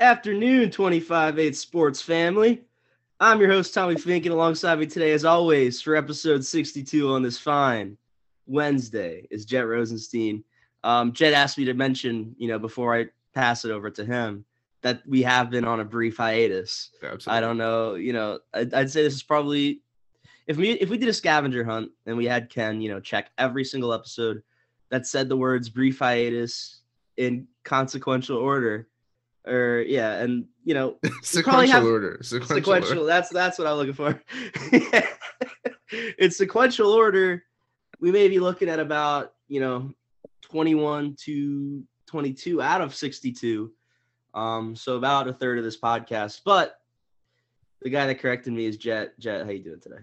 afternoon, 25 8 sports family. I'm your host, Tommy Fink, and alongside me today, as always, for episode 62 on this fine Wednesday is Jet Rosenstein. Um, Jet asked me to mention, you know, before I pass it over to him, that we have been on a brief hiatus. Absolutely. I don't know, you know, I'd, I'd say this is probably if we if we did a scavenger hunt and we had Ken, you know, check every single episode that said the words brief hiatus in consequential order, or yeah, and you know, sequential have- order. Sequential. sequential. order. That's that's what I'm looking for. in sequential order, we may be looking at about you know 21 to 22 out of 62. Um, so about a third of this podcast. But the guy that corrected me is Jet. Jet, how you doing today?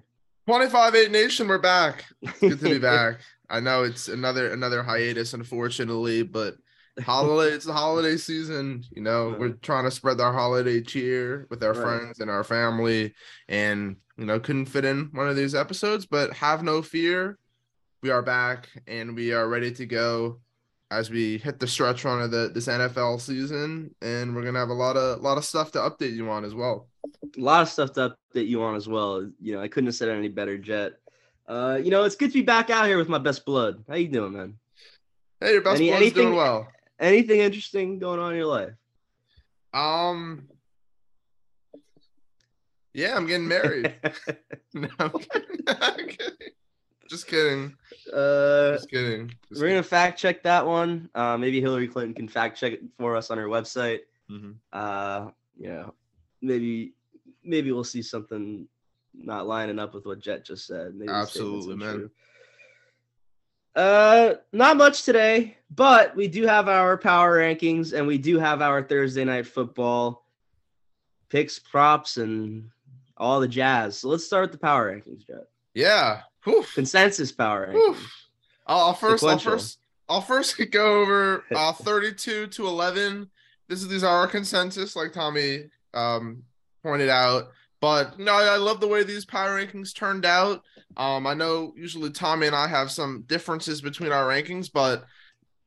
25-8 Nation, we're back. It's good to be back. I know it's another another hiatus, unfortunately, but holiday it's the holiday season. You know, we're trying to spread our holiday cheer with our Right. friends and our family, and you know, couldn't fit in one of these episodes, but have no fear. We are back and we are ready to go as we hit the stretch run of the this NFL season, and we're gonna have a lot of a lot of stuff to update you on as well. a lot of stuff to update you on as well. You know, I couldn't have said it any better, Jet. Uh, you know, it's good to be back out here with my best blood. How you doing, man? Hey, your best Any- buddy's doing well. Anything interesting going on in your life? Um. Yeah, I'm getting married. no, I'm kidding. I'm kidding. Just kidding. uh, Just kidding. Just we're gonna fact check that one. Uh, maybe Hillary Clinton can fact check it for us on her website. Mhm. Uh, you know, maybe maybe we'll see something not lining up with what Jet just said. Maybe Absolutely, man. true. Uh, not much today, but we do have our power rankings and we do have our Thursday night football picks, props, and all the jazz. So let's start with the power rankings, Jet. Yeah. Whew. Consensus power rankings. I'll, I'll first. I'll first. I'll first go over uh, 32 to 11. This is these are our consensus, like Tommy um pointed out. But no, I love the way these power rankings turned out. Um, I know usually Tommy and I have some differences between our rankings, but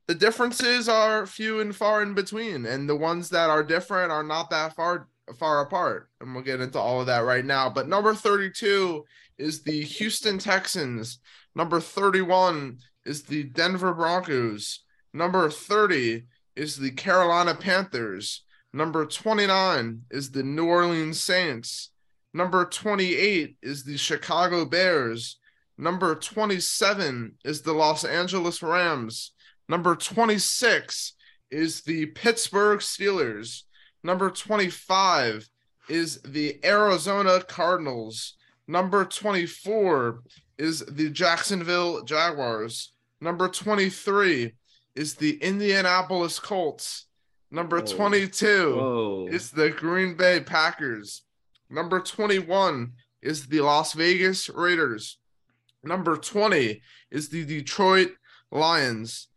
the differences are few and far in between, and the ones that are different are not that far far apart. And we'll get into all of that right now. But number 32 is the Houston Texans. Number 31 is the Denver Broncos. Number 30 is the Carolina Panthers. Number 29 is the New Orleans Saints. Number 28 is the Chicago Bears. Number 27 is the Los Angeles Rams. Number 26 is the Pittsburgh Steelers. Number 25 is the Arizona Cardinals. Number 24 is the Jacksonville Jaguars. Number 23 is the Indianapolis Colts. Number Whoa. 22 Whoa. is the Green Bay Packers. Number 21 is the Las Vegas Raiders. Number 20 is the Detroit Lions.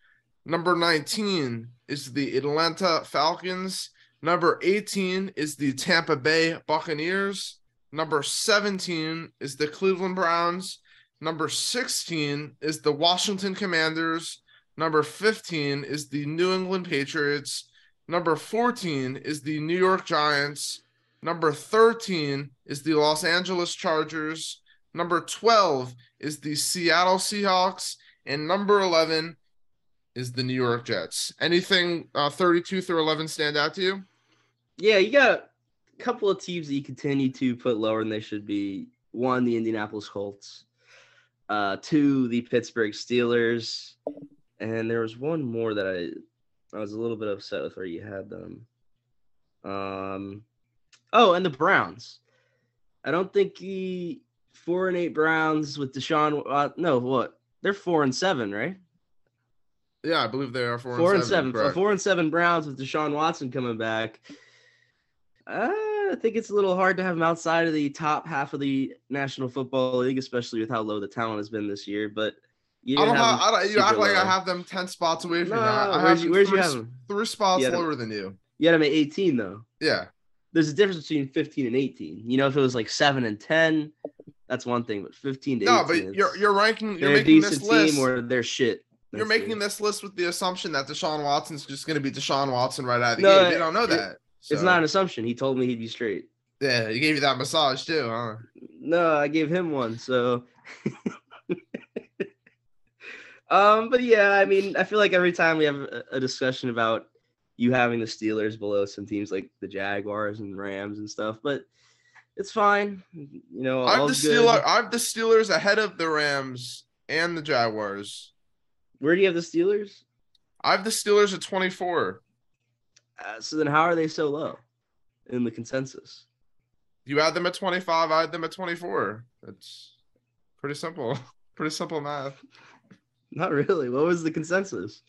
Number 19 is the Atlanta Falcons. Number 18 is the Tampa Bay Buccaneers. Number 17 is the Cleveland Browns. Number 16 is the Washington Commanders. Number 15 is the New England Patriots. Number 14 is the New York Giants. Number 13 is the Los Angeles Chargers. Number 12 is the Seattle Seahawks. And number 11 is the New York Jets. Anything uh, 32 through 11 stand out to you? Yeah, you got a couple of teams that you continue to put lower than they should be. One, the Indianapolis Colts. Uh, two, the Pittsburgh Steelers. And there was one more that I I was a little bit upset with where you had them. Um oh, and the Browns. I don't think the four and eight Browns with Deshaun uh, no, what? They're four and seven, right? Yeah, I believe they are four, four and seven. correct. Four and seven Browns with Deshaun Watson coming back. Uh, I think it's a little hard to have him outside of the top half of the National Football League, especially with how low the talent has been this year. But you I don't have I don't, you act like I have them 10 spots away from No, that. I where's have you, them where's you have him? three spots lower than you. You had him at 18 though. Yeah. There's a difference between 15 and 18. You know, if it was like seven and 10, that's one thing. But 15 to 18, No, but you're you're ranking you're they're a making this decent list. team or they're shit. You're making this list with the assumption that Deshaun Watson's just going to be Deshaun Watson right out of the No, gate. They don't know it- that. It's not an assumption. He told me he'd be straight. Yeah, he gave you that massage too, huh? No, I gave him one. So, um, but yeah, I mean, I feel like every time we have a discussion about you having the Steelers below some teams like the Jaguars and Rams and stuff, but it's fine. You know, I have the. Steelers. I have the Steelers ahead of the Rams and the Jaguars. Where do you have the Steelers? I have the Steelers at 24. Uh, so then, how are they so low in the consensus? You had them at 25. I had them at 24. It's pretty simple. Pretty simple math. Not really. What was the consensus?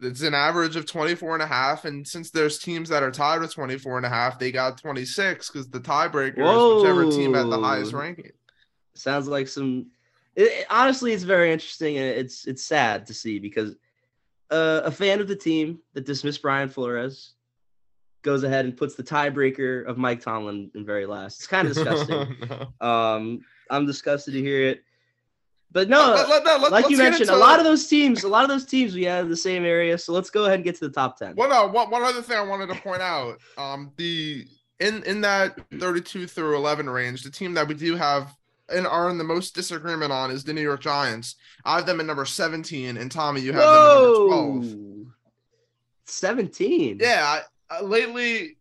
It's an average of 24 and a half. And since there's teams that are tied with 24 and a half, they got 26 because the tiebreaker is whichever team had the highest ranking. sounds like some it, it- honestly it's very interesting and it's it's sad to see because uh, a fan of the team that dismissed Brian Flores goes ahead and puts the tiebreaker of Mike Tomlin in very last. It's kind of disgusting. No. um, I'm disgusted to hear it, but no, Let- let- let- like you mentioned, a lot of those teams, a lot of those teams we have the same area. So let's go ahead and get to the top ten. Well, no. One, one other thing I wanted to point out, um, the in in that 32 through 11 range, the team that we do have and are in the most disagreement on is the New York Giants. I have them at number 17, and Tommy, you have them at number 12. Seventeen. Yeah, I, uh, lately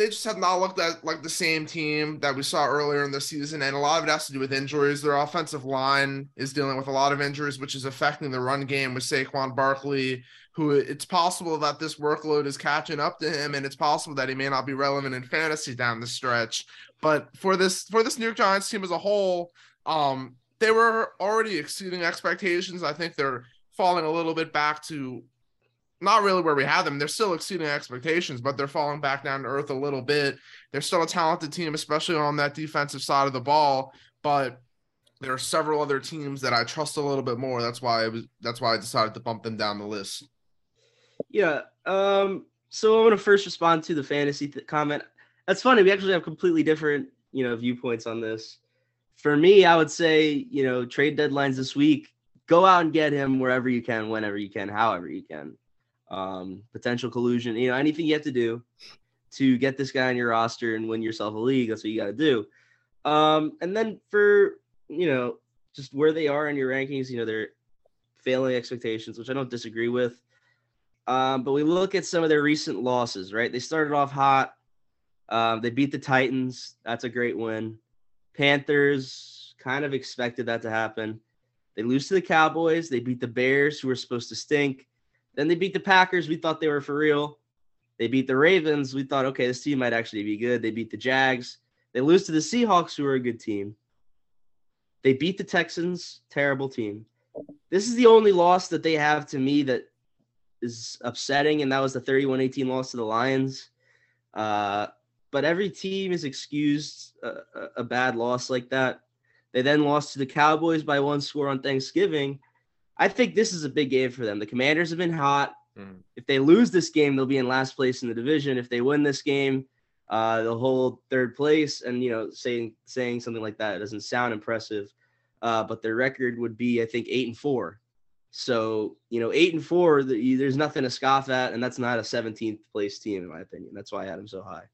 they just have not looked at like the same team that we saw earlier in the season, and a lot of it has to do with injuries. Their offensive line is dealing with a lot of injuries, which is affecting the run game with Saquon Barkley. Who it's possible that this workload is catching up to him, and it's possible that he may not be relevant in fantasy down the stretch. But for this for this New York Giants team as a whole, um, they were already exceeding expectations. I think they're falling a little bit back to not really where we had them. They're still exceeding expectations, but they're falling back down to earth a little bit. They're still a talented team, especially on that defensive side of the ball. But there are several other teams that I trust a little bit more. That's why I was. That's why I decided to bump them down the list. Yeah. Um. So I'm gonna first respond to the fantasy th- comment. That's funny. We actually have completely different, you know, viewpoints on this. For me, I would say, you know, trade deadlines this week. Go out and get him wherever you can, whenever you can, however you can. Um, potential collusion, you know, anything you have to do to get this guy on your roster and win yourself a league. That's what you got to do. Um, and then for you know, just where they are in your rankings, you know, they're failing expectations, which I don't disagree with. Um, but we look at some of their recent losses, right? They started off hot. Um, they beat the Titans. That's a great win. Panthers kind of expected that to happen. They lose to the Cowboys. They beat the Bears, who were supposed to stink. Then they beat the Packers. We thought they were for real. They beat the Ravens. We thought, okay, this team might actually be good. They beat the Jags. They lose to the Seahawks, who are a good team. They beat the Texans, terrible team. This is the only loss that they have to me that is upsetting, and that was the 31 18 loss to the Lions. Uh, but every team is excused a, a, a bad loss like that. They then lost to the Cowboys by one score on Thanksgiving. I think this is a big game for them. The Commanders have been hot. Mhm. If they lose this game, they'll be in last place in the division. If they win this game, uh, they'll hold third place. And you know, saying saying something like that doesn't sound impressive, uh, but their record would be, I think, eight and four. So you know, eight and four, the, there's nothing to scoff at, and that's not a 17th place team in my opinion. That's why I had them so high.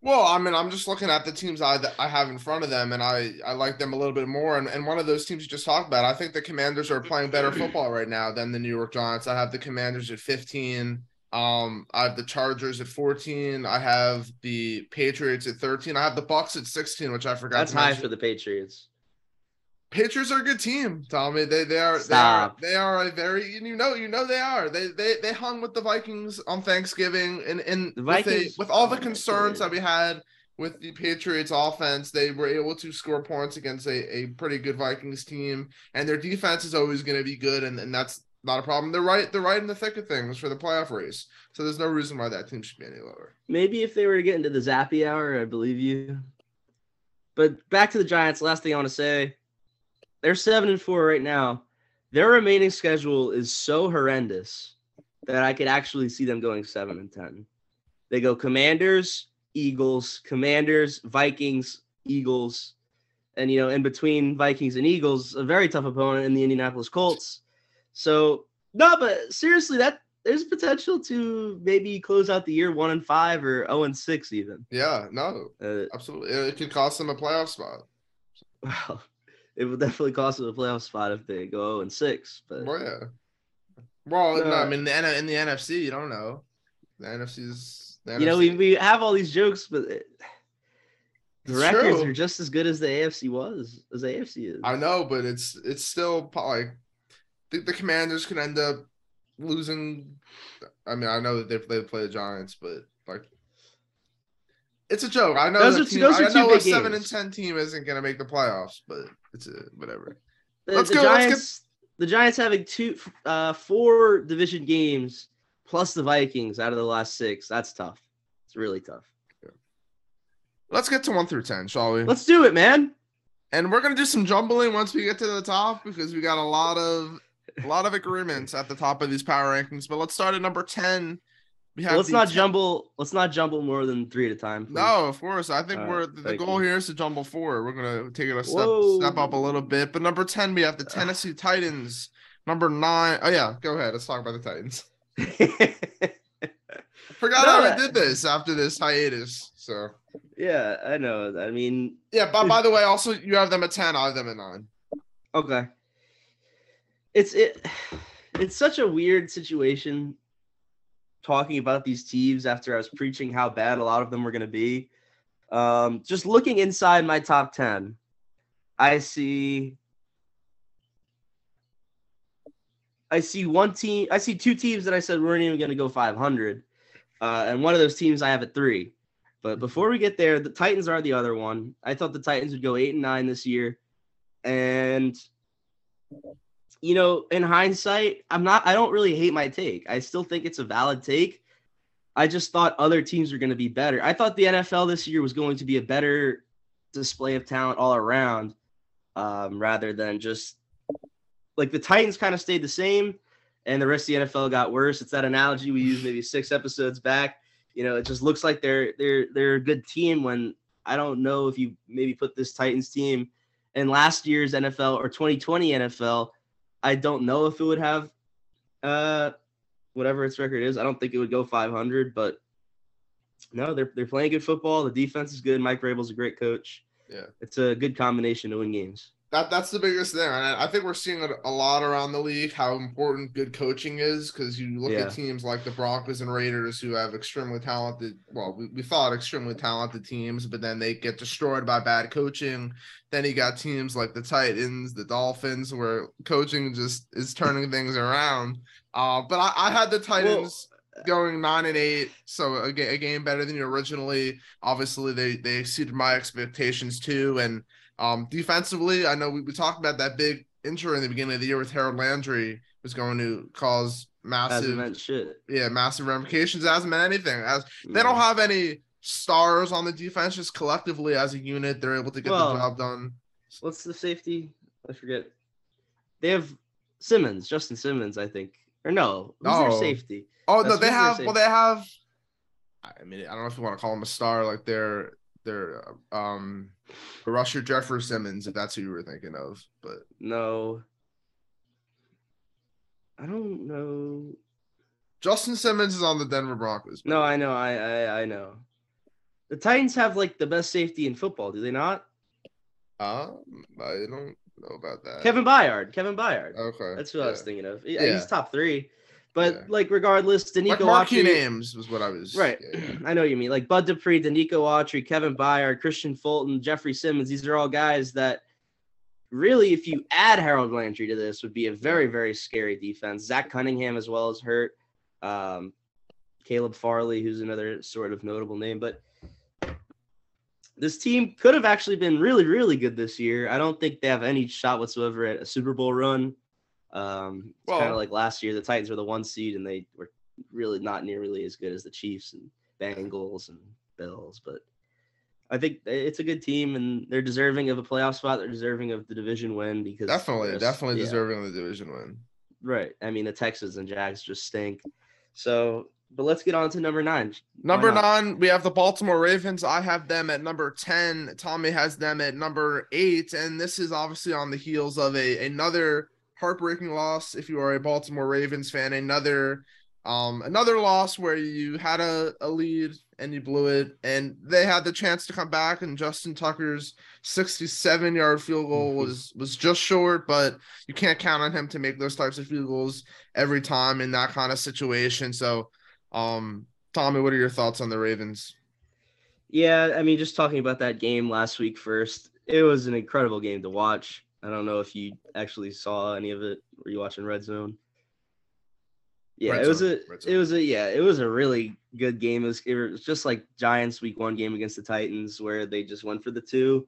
Well, I mean, I'm just looking at the teams I I have in front of them, and I I like them a little bit more. And, and one of those teams you just talked about, I think the Commanders are playing better football right now than the New York Giants. I have the Commanders at 15. Um, I have the Chargers at 14. I have the Patriots at 13. I have the Bucks at 16, which I forgot. That's high mention. for the Patriots. Patriots are a good team, Tommy. They they are Stop. they are they are a very you know you know they are. They they they hung with the Vikings on Thanksgiving and and The with, a- Vikings- with all the concerns that we had with the Patriots offense, they were able to score points against a, a pretty good Vikings team. And their defense is always going to be good, and, and that's not a problem. They're right, they're right in the thick of things for the playoff race. So there's no reason why that team should be any lower. Maybe if they were to get into the Zappe hour, I believe you. But back to the Giants. Last thing I want to say, they're seven and four right now. Their remaining schedule is so horrendous that I could actually see them going seven and ten. They go Commanders, Eagles, Commanders, Vikings, Eagles, and you know, in between Vikings and Eagles, a very tough opponent in the Indianapolis Colts. So no, but seriously, that there's potential to maybe close out the year one and five or zero and six even. Yeah, no, Uh, absolutely. It could cost them a playoff spot. well, it would definitely cost them a playoff spot if they go zero and six. But Well, yeah. Well, no, I Uh, mean the in the NFC, you don't know. The NFC's. The you know, we, we have all these jokes, but it, the It's records true. are just as good as the AFC was as the AFC is. I know, but it's it's still like the, the Commanders could end up losing. I mean, I know that they play play the Giants, but like. It's a joke. I know Those are team, those are I two know a big seven and ten team isn't going to make the playoffs, but it's a, whatever. The, Let's the go, let's get- Giants, the Giants having two, uh, four division games plus the Vikings out of the last six. That's tough. It's really tough. Let's get to one through ten, shall we? Let's do it, man. and we're gonna do some jumbling once we get to the top because we got a lot of a lot of agreements at the top of these power rankings. But let's start at number ten. We have let's not 10 jumble. Let's not jumble more than three at a time. please. No, of course. I think Uh, we're the, goal you. here is to jumble four. We're gonna take it a step Whoa. step up a little bit. But number ten, we have the Tennessee Titans. Number nine. Oh yeah, go ahead. Let's talk about the Titans. Forgot No, how that- did this after this hiatus. So yeah, I know. I mean, yeah. But by the way, also you have them at ten. I have them at nine. okay. It's it. It's such a weird situation talking about these teams after I was preaching how bad a lot of them were going to be. Um, just looking inside my top 10, I see I see one team, I see two teams that I said weren't even going to go 500. Uh, and one of those teams I have at 3. But before we get there, the Titans are the other one. I thought the Titans would go 8 and 9 this year. And you know, in hindsight, I'm not I don't really hate my take. I still think it's a valid take. I just thought other teams were going to be better. I thought the NFL this year was going to be a better display of talent all around, um, rather than just like the Titans kind of stayed the same and the rest of the NFL got worse. It's that analogy we used maybe six episodes back. You know, it just looks like they're they're they're a good team when I don't know if you maybe put this Titans team in last year's NFL or 2020 NFL. I don't know if it would have uh whatever its record is. I don't think it would go 500, but no, they're they're playing good football. The defense is good. Mike Vrabel's a great coach. Yeah. It's a good combination to win games. That that's the biggest thing, and I I think we're seeing it a lot around the league how important good coaching is. Because you look Yeah. at teams like the Broncos and Raiders who have extremely talented, well, we, we thought extremely talented teams, but then they get destroyed by bad coaching. Then you got teams like the Titans, the Dolphins, where coaching just is turning things around. Uh, but I, I had the Titans going nine and eight, so a, a game better than you originally. Obviously, they they exceeded my expectations too, and um, defensively, I know we, we talked about that big injury in the beginning of the year with Harold Landry was going to cause massive, meant shit. yeah, massive ramifications. It hasn't meant anything. As they don't have any stars on the defense, just collectively as a unit, they're able to get Well, the job done. What's the safety? I forget. They have Simmons, Justin Simmons, I think. Or no, who's their Oh. safety? Oh no, That's they they're have. Well, they have. I mean, I don't know if you want to call him a star, like they're they're um, Rusher Jeffrey Simmons, if that's who you were thinking of. But No. I don't know. Justin Simmons is on the Denver Broncos. No, I know. I, I I know. The Titans have like the best safety in football, do they not? Um, I don't know about that. Kevin Byard. Kevin Byard. Okay, That's what I was thinking of. Yeah, Yeah. he's top three. But Yeah. like regardless, Denico Like Autry- names was what I was Right. yeah, yeah. I know what you mean. Like Bud Dupree, Denico Autry, Kevin Byard, Kristian Fulton, Jeffrey Simmons. These are all guys that really, if you add Harold Landry to this, would be a very, very scary defense. Zach Cunningham as well as hurt. Um, Caleb Farley, who's another sort of notable name. But this team could have actually been really, really good this year. I don't think they have any shot whatsoever at a Super Bowl run. Um, it's kind of like last year, the Titans were the one seed and they were really not nearly as good as the Chiefs and Bengals and Bills. But I think it's a good team and they're deserving of a playoff spot. They're deserving of the division win because Definitely, there's- definitely yeah, deserving of the division win. Right. I mean, the Texans and Jags just stink. So, but let's get on to number nine. Number nine, we have the Baltimore Ravens. I have them at number 10. Tommy has them at number eight. And this is obviously on the heels of a another heartbreaking loss. If you are a Baltimore Ravens fan, another Um, another loss where you had a, a lead and you blew it, and they had the chance to come back, and Justin Tucker's 67 yard field goal Mhm. was was just short, but you can't count on him to make those types of field goals every time in that kind of situation. So, um, Tommy, what are your thoughts on the Ravens? Yeah, I mean, just talking about that game last week first, it was an incredible game to watch. I don't know if you actually saw any of it. Were you watching Red Zone? Yeah, Red it was Zone, a it was a yeah, it was a really good game. It was, it was just like Giants week one game against the Titans where they just went for the two.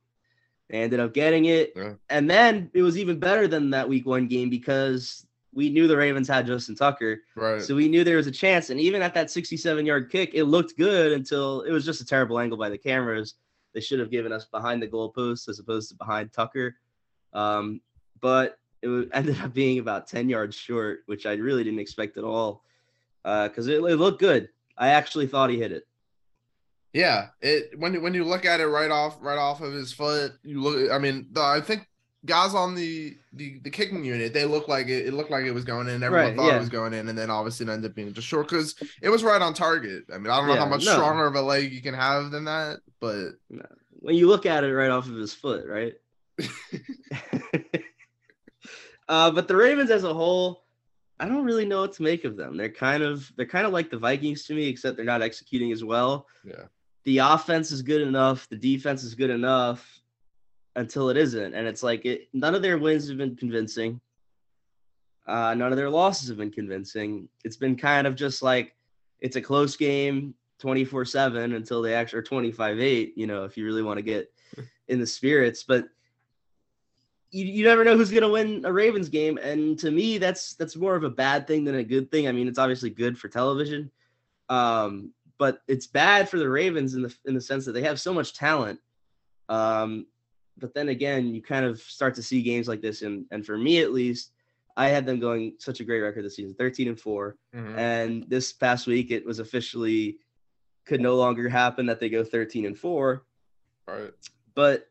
They ended up getting it. Yeah. And then it was even better than that week one game because we knew the Ravens had Justin Tucker. Right. So we knew there was a chance. And even at that 67 yard kick, it looked good until it was just a terrible angle by the cameras. They should have given us behind the goalpost as opposed to behind Tucker. Um, but it ended up being about 10 yards short, which I really didn't expect at all Uh because it, it looked good. I actually thought he hit it. Yeah, it when you- when you look at it right off right off of his foot, you look. I mean, the, I think guys on the, the the kicking unit they look like it. It looked like it was going in. Everyone Right, thought yeah. it was going in, and then obviously it ended up being just short because it was right on target. I mean, I don't know how much no. stronger of a leg you can have than that, but When you look at it right off of his foot, right? uh, but the Ravens as a whole, I don't really know what to make of them. They're kind of they're kind of like the Vikings to me, except they're not executing as well. yeah, the offense is good enough, the defense is good enough until it isn't. And it's like it none of their wins have been convincing. Uh, none of their losses have been convincing. It's been kind of just like it's a close game 24-7 until they actually are 25-8, you know, if you really want to get in the spirits. But you, you never know who's gonna win a Ravens game. And to me, that's that's more of a bad thing than a good thing. I mean, it's obviously good for television. Um, but it's bad for the Ravens in the in the sense that they have so much talent. Um, but then again, you kind of start to see games like this, and and for me at least, I had them going such a great record this season, thirteen and 4 Mhm. and this past week it was officially could no longer happen that they go thirteen and four. right. But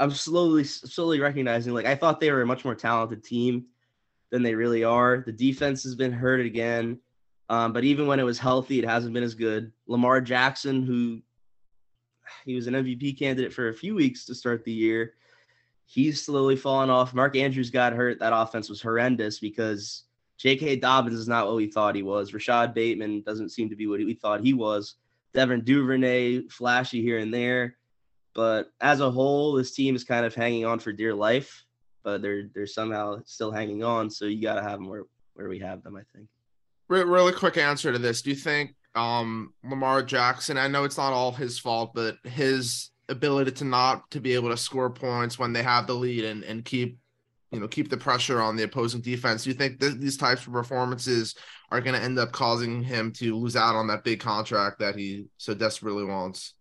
I'm slowly slowly recognizing like I thought they were a much more talented team than they really are. The defense has been hurt again. Um, but even when it was healthy, it hasn't been as good. Lamar Jackson, who he was an MVP candidate for a few weeks to start the year, he's slowly fallen off. Mark Andrews got hurt. That offense was horrendous because J.K. Dobbins is not what we thought he was. Rashod Bateman doesn't seem to be what we thought he was. Devin Duvernay, flashy here and there. But as a whole, this team is kind of hanging on for dear life, but they're they're somehow still hanging on. So you got to have them where, where we have them, I think. Really quick answer to this. Do you think um Lamar Jackson, I know it's not all his fault, but his ability to not to be able to score points when they have the lead and, and keep you know keep the pressure on the opposing defense. Do you think th- these types of performances are going to end up causing him to lose out on that big contract that he so desperately wants?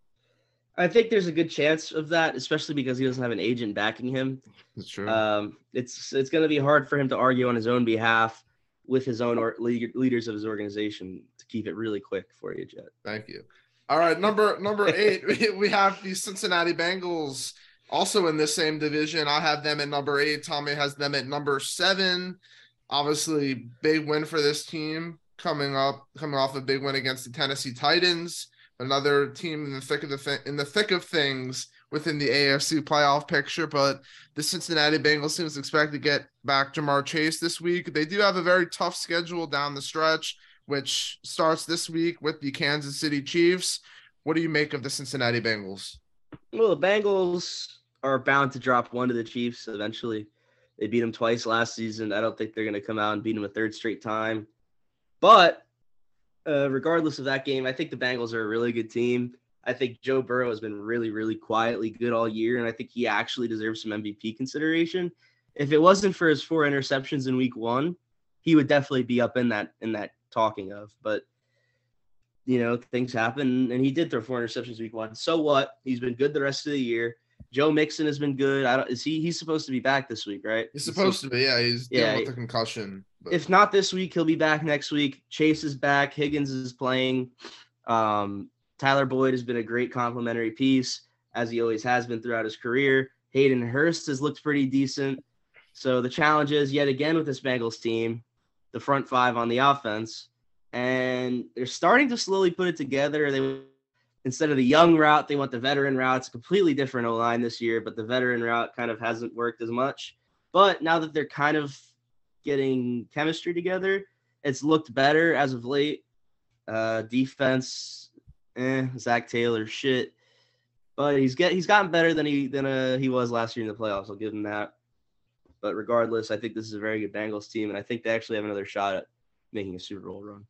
I think there's a good chance of that, especially because he doesn't have an agent backing him. That's true. Um, it's it's going to be hard for him to argue on his own behalf with his own or leader, leaders of his organization. To keep it really quick for you, Jet. Thank you. All right, number number eight, we- we have the Cincinnati Bengals also in this same division. I have them at number eight. Tommy has them at number seven. Obviously, big win for this team coming up, coming off a big win against the Tennessee Titans. Another team in the thick of the thi- in the thick of things within the AFC playoff picture. But the Cincinnati Bengals seems expect to get back Ja'Marr Chase this week. They do have a very tough schedule down the stretch which starts this week with the Kansas City Chiefs. What do you make of the Cincinnati Bengals? Well, the Bengals are bound to drop one to the Chiefs eventually. They beat them twice last season. I don't think they're going to come out and beat them a third straight time. But uh, regardless of that game, I think the Bengals are a really good team. I think Joe Burrow has been really, really quietly good all year, and I think he actually deserves some MVP consideration. If it wasn't for his four interceptions in Week One, he would definitely be up in that in that talking of. But you know, things happen, and he did throw four interceptions Week One. So what? He's been good the rest of the year. Joe Mixon has been good. I don't. Is he? He's supposed to be back this week, right? He's supposed to be, yeah. He's Yeah, dealing with a concussion. But if not this week, he'll be back next week. Chase is back. Higgins is playing. Um, Tyler Boyd has been a great complimentary piece, as he always has been throughout his career. Hayden Hurst has looked pretty decent. So the challenge is yet again with this Bengals team, the front five on the offense. and they're starting to slowly put it together. They instead of the young route, they want the veteran route. It's a completely different O line this year, but the veteran route kind of hasn't worked as much. But now that they're kind of getting chemistry together, it's looked better as of late. Uh, defense, eh, Zac Taylor, shit. But he's get he's gotten better than he than uh, he was last year in the playoffs. I'll give him that. But regardless, I think this is a very good Bengals team, and I think they actually have another shot at making a Super Bowl run.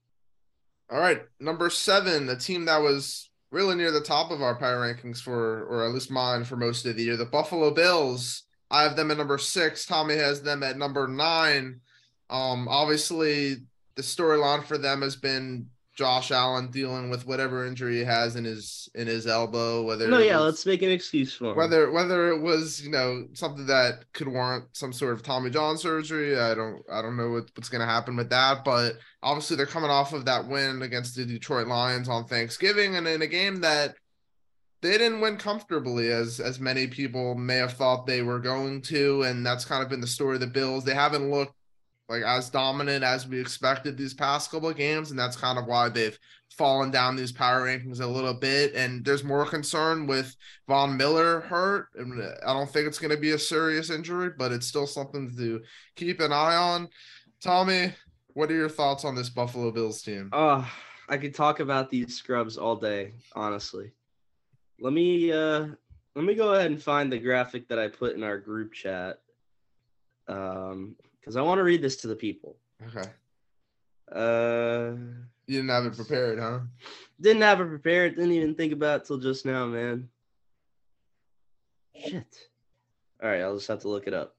All right, number seven, the team that was really near the top of our power rankings for, or at least mine for most of the year, the Buffalo Bills. I have them at number six. Tommy has them at number nine. Um, obviously, the storyline for them has been Josh Allen dealing with whatever injury he has in his in his elbow. Whether no, yeah, was, let's make an excuse for him. Whether whether it was you know something that could warrant some sort of Tommy John surgery, I don't I don't know what, what's going to happen with that. But obviously they're coming off of that win against the Detroit Lions on Thanksgiving, and in a game that they didn't win comfortably as as many people may have thought they were going to, and that's kind of been the story of the Bills. They haven't looked like as dominant as we expected these past couple of games, and that's kind of why they've fallen down these power rankings a little bit. And there's more concern with Von Miller hurt. And I don't think it's going to be a serious injury, but it's still something to keep an eye on. Tommy, what are your thoughts on this Buffalo Bills team? Oh, I could talk about these scrubs all day, honestly. Let me uh let me go ahead and find the graphic that I put in our group chat. Um because I want to read this to the people. Okay. Uh, you didn't have it prepared, huh? Didn't have it prepared. Didn't even think about it till just now, man. Shit. All right, I'll just have to look it up.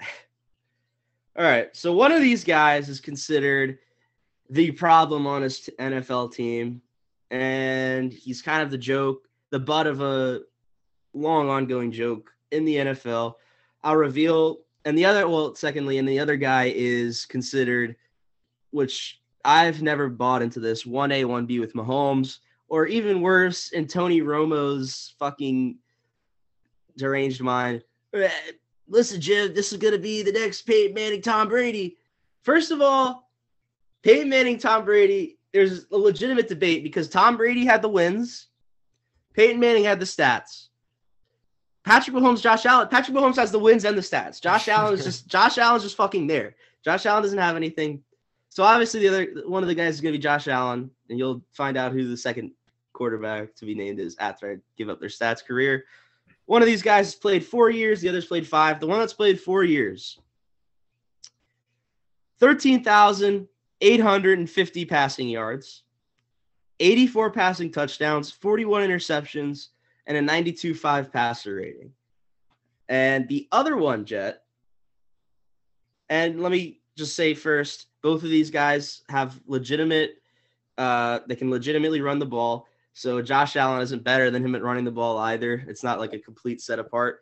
All right, so one of these guys is considered the problem on his NFL team, and he's kind of the joke, the butt of a long ongoing joke in the NFL. I'll reveal and the other, well, secondly, and the other guy is considered, which I've never bought into this one A, one B with Mahomes, or even worse, in Tony Romo's fucking deranged mind. Listen, Jim, this is gonna be the next Peyton Manning, Tom Brady. First of all, Peyton Manning, Tom Brady. There's a legitimate debate because Tom Brady had the wins, Peyton Manning had the stats. Patrick Mahomes, Josh Allen. Patrick Mahomes has the wins and the stats. Josh Allen is just Josh Allen's just fucking there. Josh Allen doesn't have anything. So obviously the other one of the guys is gonna be Josh Allen, and you'll find out who the second quarterback to be named is after I give up their stats career. One of these guys has played four years, the other's played five. The one that's played four years, 13,850 passing yards, 84 passing touchdowns, 41 interceptions, and a 92.5 passer rating. And the other one, Jet, and let me just say first, both of these guys have legitimate, uh, they can legitimately run the ball. So Josh Allen isn't better than him at running the ball either. It's not like a complete set apart.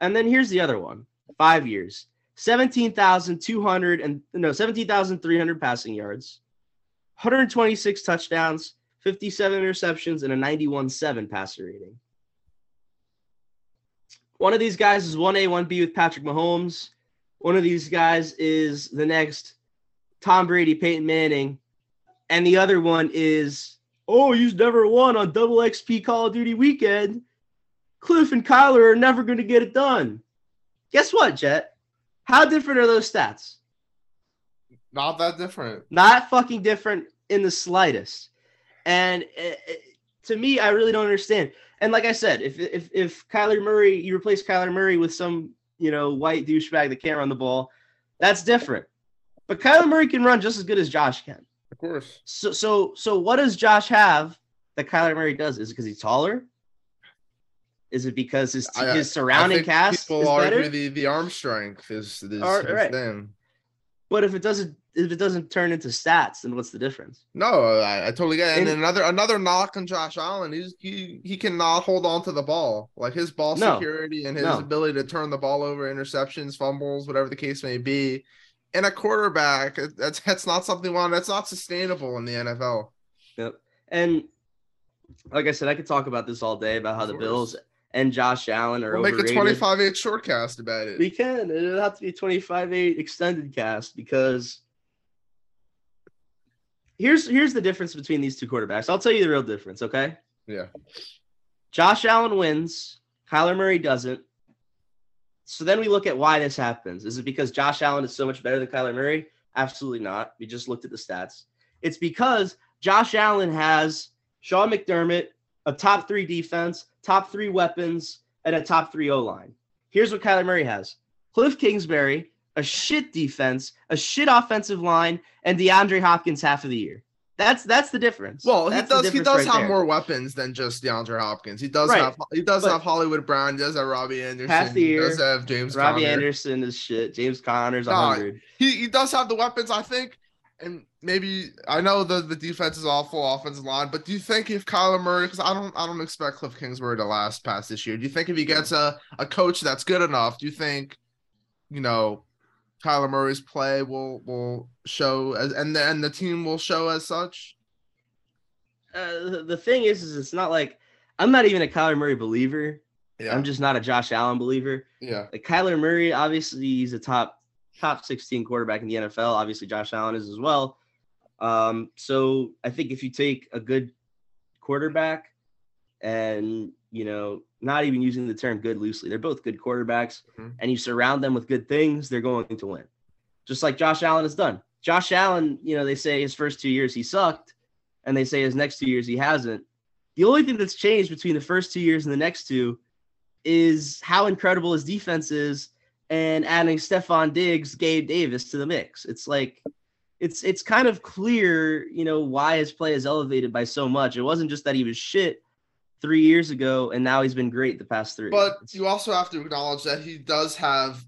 And then here's the other one five years, 17,200 and no, 17,300 passing yards, 126 touchdowns, 57 interceptions, and a 91 7 passer rating. One of these guys is 1A, 1B with Patrick Mahomes. One of these guys is the next Tom Brady, Peyton Manning. And the other one is, oh, he's never won on double XP Call of Duty weekend. Cliff and Kyler are never going to get it done. Guess what, Jet? How different are those stats? Not that different. Not fucking different in the slightest. And it, it, to me, I really don't understand. And like I said, if if if Kyler Murray, you replace Kyler Murray with some you know white douchebag that can't run the ball, that's different. But Kyler Murray can run just as good as Josh can. Of course. So so so what does Josh have that Kyler Murray does? Is it because he's taller? Is it because his I, his surrounding cast people is argue better? The the arm strength is, is All right. thing. But if it doesn't if it doesn't turn into stats, then what's the difference? No, I, I totally get it. And, and, another another knock on Josh Allen, he's he he cannot hold on to the ball. Like his ball no, security and his no. ability to turn the ball over, interceptions, fumbles, whatever the case may be. And a quarterback, that's that's not something one that's not sustainable in the NFL. Yep. And like I said, I could talk about this all day about how the Bills and Josh Allen are we'll overrated. make a 25 8 short cast about it. We can. It'll have to be 25 8 extended cast because here's here's the difference between these two quarterbacks. I'll tell you the real difference, okay? Yeah. Josh Allen wins, Kyler Murray doesn't. So then we look at why this happens. Is it because Josh Allen is so much better than Kyler Murray? Absolutely not. We just looked at the stats. It's because Josh Allen has Sean McDermott, a top three defense, top three weapons, and a top three O line. Here's what Kyler Murray has Cliff Kingsbury, a shit defense, a shit offensive line, and DeAndre Hopkins half of the year. That's that's the difference. Well, That's he does he does right have there. more weapons than just DeAndre Hopkins. He does Right. have he does But- have Hollywood Brown, he does have Robbie Anderson, Half the he year, does have James Robbie Conner. Anderson is shit. James Conner's a hundred. He he does have the weapons, I think. And maybe I know the, the defense is awful, offensive line, but do you think if Kyler Murray, because I don't I don't expect Cliff Kingsbury to last past this year. Do you think if he gets a, a coach that's good enough, do you think, you know, Kyler Murray's play will will show as and the and the team will show as such? Uh, the- the thing is, is it's not like I'm not even a Kyler Murray believer. Yeah. I'm just not a Josh Allen believer. yeah. Like Kyler Murray, obviously he's a top top 16 quarterback in the NFL. Obviously Josh Allen is as well. Um, so I think if you take a good quarterback and you know, not even using the term good loosely, they're both good quarterbacks, Mhm. and you surround them with good things, they're going to win. Just like Josh Allen has done. Josh Allen, you know, they say his first two years he sucked, and they say his next two years he hasn't. The only thing that's changed between the first two years and the next two is how incredible his defense is and adding Stefon Diggs, Gabe Davis to the mix. It's like it's it's kind of clear, you know, why his play is elevated by so much. It wasn't just that he was shit three years ago and now he's been great the past three. But you also have to acknowledge that he does have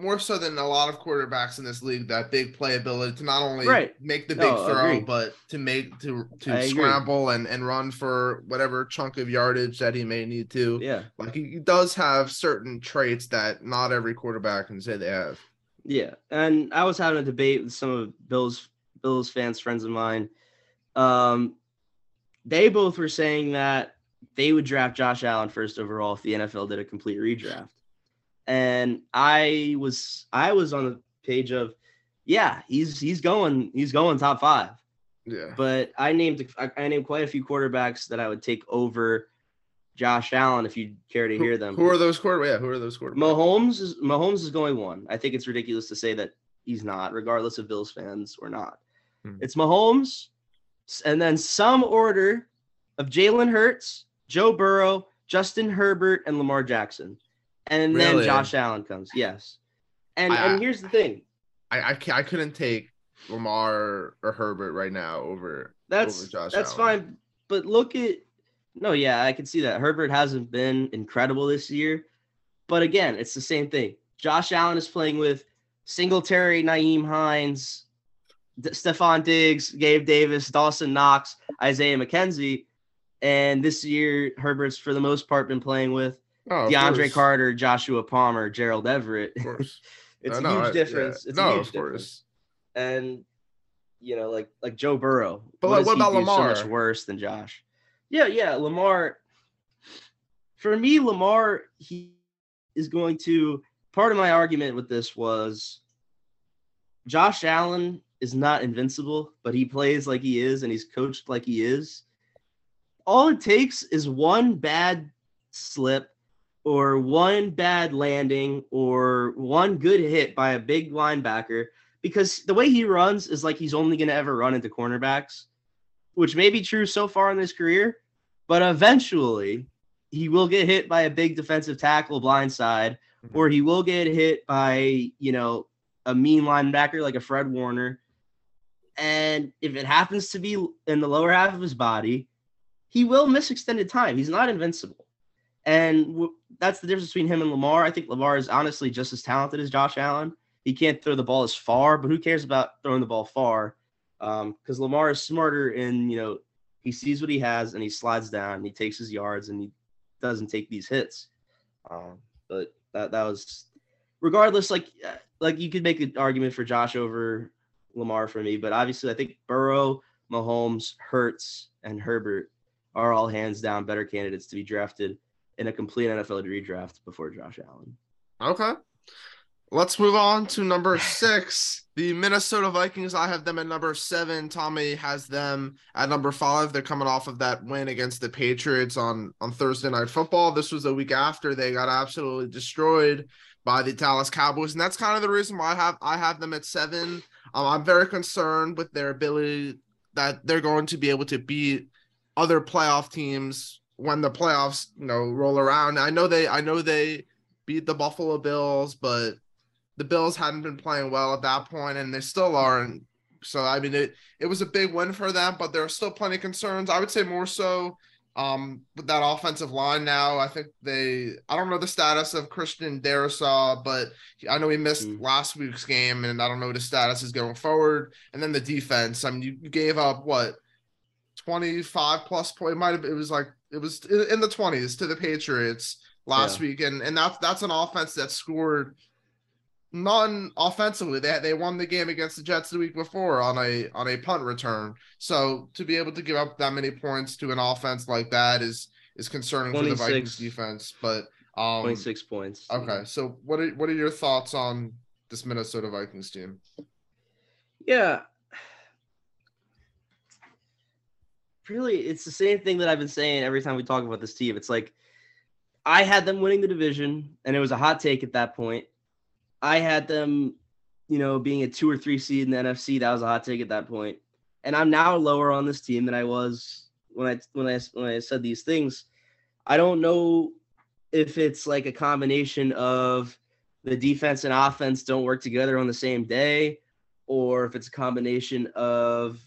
more so than a lot of quarterbacks in this league that big playability to not only Right. make the oh, big No, throw but to make to I to agree. scramble and and run for whatever chunk of yardage that he may need to. yeah. Like he, he does have certain traits that not every quarterback can say they have. Yeah, and I was having a debate with some of Bills Bills fans, friends of mine. Um, they both were saying that they would draft Josh Allen first overall if the NFL did a complete redraft, and I was I was on the page of, yeah, he's he's going he's going top five. Yeah. But I named I, I named quite a few quarterbacks that I would take over Josh Allen if you care to hear them. Who are those quarterbacks? Yeah, who are those quarterbacks? Mahomes is Mahomes is going one. I think it's ridiculous to say that he's not, regardless of Bills fans or not. Hmm. It's Mahomes, and then some order of Jalen Hurts, Joe Burrow, Justin Herbert, and Lamar Jackson, and then Josh Allen comes. Yes, and I- and here's the thing. I I, I couldn't take Lamar or Herbert right now over That's over Josh that's Allen. fine, but look at no, yeah, I can see that Herbert hasn't been incredible this year, but again, it's the same thing. Josh Allen is playing with Singletary, Nyheim Hines, D- Stefon Diggs, Gabe Davis, Dawson Knox, Isaiah McKenzie, and this year Herbert's for the most part been playing with Oh, of DeAndre. Carter, Joshua Palmer, Gerald Everett. Of course. it's Uh, a no, huge I- yeah. difference. It's no, a huge of difference course. and you know, like like Joe Burrow. But, like, does what about do So much worse than Josh. Yeah, yeah, Lamar. For me, Lamar, he is going to. Part of my argument with this was Josh Allen is not invincible, but he plays like he is, and he's coached like he is. All it takes is one bad slip or one bad landing or one good hit by a big linebacker because the way he runs is like he's only going to ever run into cornerbacks, which may be true so far in his career, but eventually he will get hit by a big defensive tackle blindside, mm-hmm. or he will get hit by, you know, a mean linebacker like a Fred Warner. And if it happens to be in the lower half of his body, he will miss extended time. He's not invincible. And w- that's the difference between him and Lamar. I think Lamar is honestly just as talented as Josh Allen. He can't throw the ball as far, but who cares about throwing the ball far? Because Lamar is smarter and you know, he sees what he has and he slides down and he takes his yards and he doesn't take these hits. Um, but that that was, regardless, like uh, like you could make an argument for Josh over Lamar for me, but obviously I think Burrow, Mahomes, Hurts, and Herbert are all hands down better candidates to be drafted in a complete NFL redraft before Josh Allen. Okay. Let's move on to number six. The Minnesota Vikings. I have them at number seven. Tommy has them at number five. They're coming off of that win against the Patriots on, on Thursday Night Football. This was a week after they got absolutely destroyed by the Dallas Cowboys, and that's kind of the reason why I have I have them at seven. Um, I'm very concerned with their ability that they're going to be able to beat other playoff teams when the playoffs you know roll around. I know they I know they beat the Buffalo Bills, but the Bills hadn't been playing well at that point, and they still aren't. So I mean, it it was a big win for them, but there are still plenty of concerns. I would say more so um, with that offensive line now. I think they I don't know the status of Christian Darrisaw, but I know he missed mm. last week's game, and I don't know what his status is going forward. And then the defense. I mean, you, you gave up what 25 plus point. It might have it was like it was in the 20s to the Patriots last yeah. week, and and that's that's an offense that scored non offensively. They they won the game against the Jets the week before on a on a punt return. So to be able to give up that many points to an offense like that is is concerning for the Vikings defense. But um, twenty six points. Okay, so what are what are your thoughts on this Minnesota Vikings team? Yeah. Really, it's the same thing that I've been saying every time we talk about this team. It's like I had them winning the division, and it was a hot take at that point I had them, you know, being a two or three seed in the NFC. That was a hot take at that point. And I'm now lower on this team than I was when I when I when I said these things. I don't know if it's like a combination of the defense and offense don't work together on the same day, or if it's a combination of,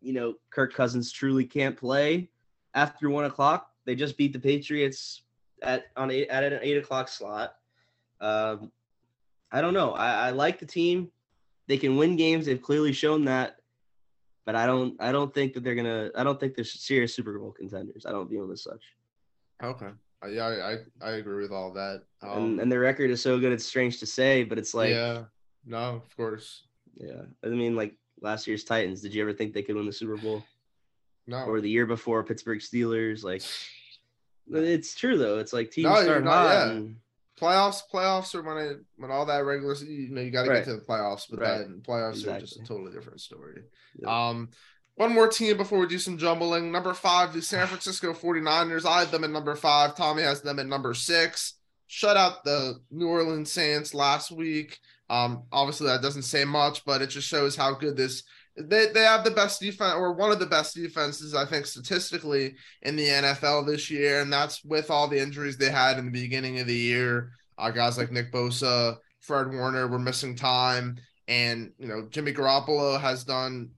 you know, Kirk Cousins truly can't play after one o'clock. They just beat the Patriots at on eight, at an eight o'clock slot. Um, I don't know. I, I like the team. They can win games. They've clearly shown that. But I don't. I don't think that they're gonna. I don't think they're serious Super Bowl contenders. I don't view them as such. Okay. Yeah, I, I, I agree with all that. Um, and, and their record is so good. It's strange to say, but it's like. Yeah. No, of course. Yeah, I mean, like last year's Titans. Did you ever think they could win the Super Bowl? No. Or the year before Pittsburgh Steelers, like. It's true though. It's like teams no, start hot. And, playoffs playoffs are when it when all that regular you know you got to right. get to the playoffs but right. then playoffs exactly. are just a totally different story yep. um one more team before we do some jumbling number five the san francisco 49ers i have them at number five tommy has them at number six shut out the new orleans saints last week um obviously that doesn't say much but it just shows how good this they, they have the best defense or one of the best defenses i think statistically in the nfl this year and that's with all the injuries they had in the beginning of the year. Uh, guys like nick bosa fred warner were missing time and you know jimmy garoppolo has done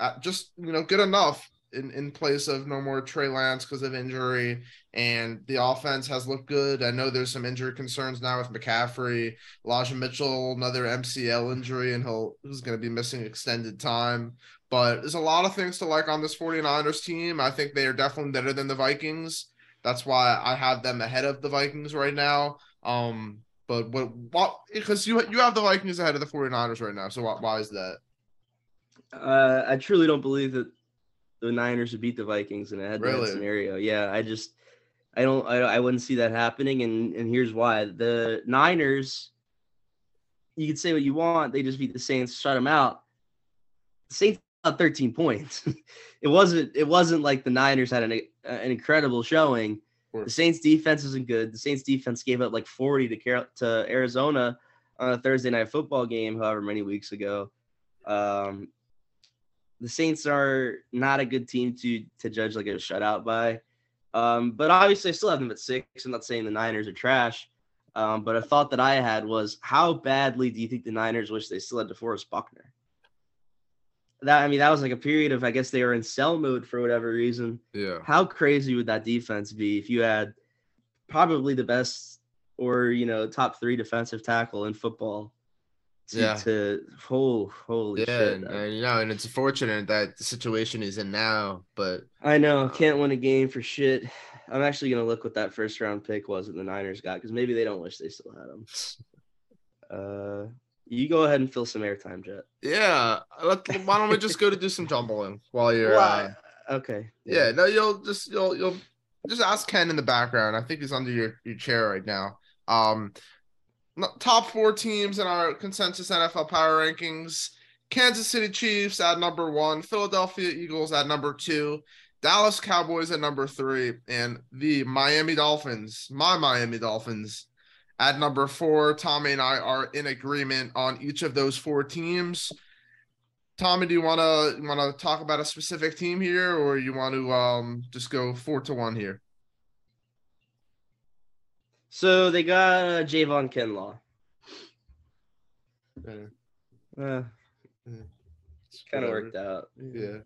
uh, just you know good enough in, in place of no more Trey Lance because of injury. And the offense has looked good. I know there's some injury concerns now with McCaffrey, Elijah Mitchell, another MCL injury, and he'll he's going to be missing extended time. But there's a lot of things to like on this 49ers team. I think they are definitely better than the Vikings. That's why I have them ahead of the Vikings right now. Um, but what what because you you have the Vikings ahead of the 49ers right now. So why, why is that? Uh, I truly don't believe that the Niners would beat the Vikings in a head-to-head really? scenario. Yeah, I just I don't I, I wouldn't see that happening, and and here's why: the Niners. You can say what you want. They just beat the Saints, shut them out. The Saints got 13 points. it wasn't. It wasn't like the Niners had an an incredible showing. The Saints defense isn't good. The Saints defense gave up like 40 to Carol, to Arizona on a Thursday night football game, however many weeks ago. Um, the Saints are not a good team to to judge like a shutout by. Um, but obviously, I still have them at six. I'm not saying the Niners are trash. Um, but a thought that I had was, how badly do you think the Niners wish they still had DeForest Buckner? That I mean, that was like a period of I guess they were in sell mode for whatever reason. Yeah. How crazy would that defense be if you had probably the best or you know top three defensive tackle in football to, yeah. to oh, holy yeah, shit. And, and, you know, and it's fortunate that the situation is in now, but I know can't win a game for shit. I'm actually gonna look what that first round pick was that the Niners got because maybe they don't wish they still had him. Uh, you go ahead and fill some airtime, Jet. Yeah, let, why don't we just go to do some jumbling while you're? Uh, okay. Yeah. yeah, no, you'll just you'll you'll just ask Ken in the background. I think he's under your your chair right now. Um, top four teams in our consensus NFL power rankings. Kansas City Chiefs at number one, Philadelphia Eagles at number two, Dallas Cowboys at number three, and the Miami Dolphins, my Miami Dolphins, at number four. Tommy and I are in agreement on each of those four teams. Tommy, do you want to want to talk about a specific team here, or you want to um just go four to one here? So they got uh, Javon Kinlaw. Yeah, Uh, it's kind of worked out. Yeah.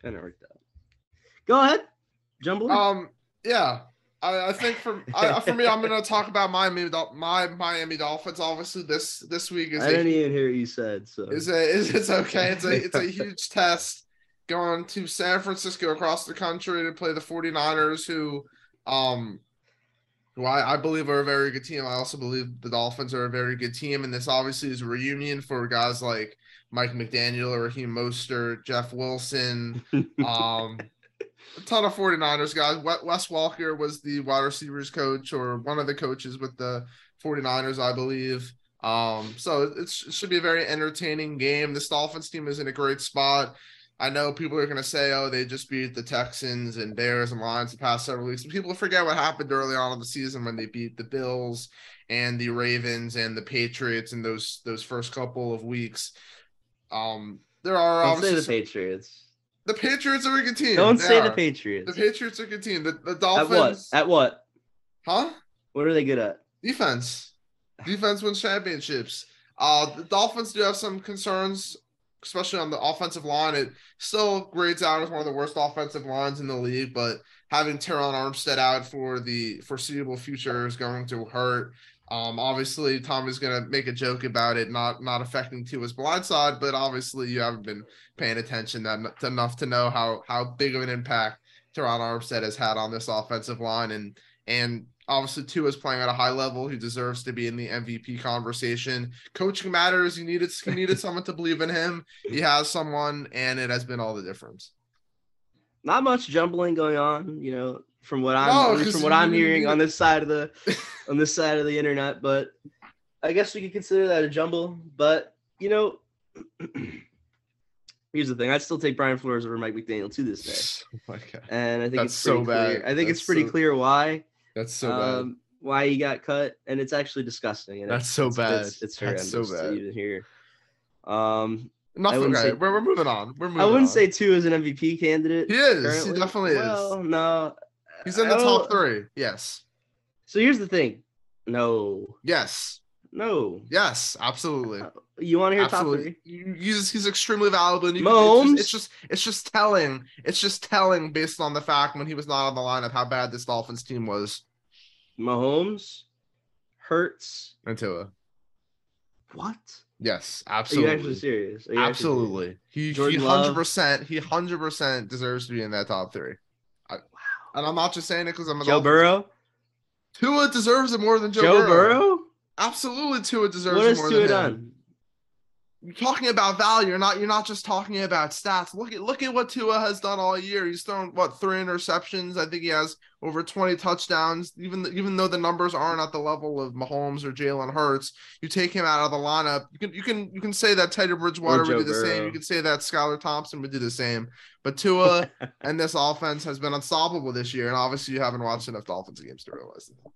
kind of worked out. Go ahead, jumble. Um. Yeah. I, I think for I, for me, I'm gonna talk about Miami my Miami Dolphins. Obviously, this this week is I a, didn't even hear what you said. So is a is it's okay. It's a it's a huge test going to San Francisco across the country to play the 49ers, who um who I, I believe are a very good team. I also believe the Dolphins are a very good team, and this obviously is a reunion for guys like Mike McDaniel, or Raheem Mostert, Jeff Wilson, um, a ton of 49ers guys. Wes Welker was the wide receivers coach or one of the coaches with the 49ers, I believe. Um, so it's, it should be a very entertaining game. This Dolphins team is in a great spot. I know people are going to say, oh, they just beat the Texans and Bears and Lions the past several weeks. People forget what happened early on in the season when they beat the Bills and the Ravens and the Patriots in those those first couple of weeks. Um, there are don't say obviously the Patriots. the Patriots are a good team. Don't They say the. Patriots. The Patriots are a good team. The, the Dolphins. At what? At what? huh? What are they good at? Defense. Defense wins championships. Uh, the Dolphins do have some concerns, especially on the offensive line. It still grades out as one of the worst offensive lines in the league, but having Terron Armstead out for the foreseeable future is going to hurt. Um, obviously, Tom is going to make a joke about it not not affecting Tua's blind side, but obviously you haven't been paying attention that enough to know how how big of an impact Terron Armstead has had on this offensive line, and and obviously Tua's playing at a high level. He deserves to be in the MVP conversation. Coaching matters. You needed you needed someone to believe in him. He has someone, and it has been all the difference. Not much jumbling going on, you know, from what I'm No, at least 'cause from what I'm hearing on this side of the on this side of the internet. But I guess we could consider that a jumble. But you know, here's the thing: I'd still take Brian Flores over Mike McDaniel to this day, Oh my God. and I think That's it's so pretty clear. bad. I think it's pretty so- clear why That's so um, why he got cut, and it's actually disgusting. And That's it's, so it's, bad. It's, it's That's horrendous so to bad. even hear. Um, Nothing. wouldn't say- we're, we're moving on. We're moving. I wouldn't on. say Tua is an MVP candidate. he is. currently. He definitely well, is. no. He's in the top three. Yes. So here's the thing. No, Yes. No. Yes. Absolutely. Uh, you want to hear top Absolutely. three? You- He's he's extremely valuable. And you can- Mahomes? it's, just, it's just it's just telling. It's just telling based on the fact when he was not on the lineup how bad this Dolphins team was. Mahomes, Hurts. And Tua. What? Yes. Are you Absolutely. actually serious? Are you actually serious? Absolutely. He he hundred percent he hundred percent deserves to be in that top three. I, and I'm not just saying it because I'm a Joe Dolphins- Burrow. Tua deserves it more than Joe, Joe, Burrow. Burrow. Absolutely, Tua deserves What it has more Tua than done? him. You're talking about value. You're not. You're not just talking about stats. Look at look at what Tua has done all year. He's thrown what three interceptions. I think he has over 20 touchdowns. Even even though the numbers aren't at the level of Mahomes or Jalen Hurts, you take him out of the lineup. You can you can you can say that Teddy Bridgewater would do the same. You can say that Skylar Thompson would do the same. But Tua and this offense has been unstoppable this year. And obviously, you haven't watched enough Dolphins games to realize that.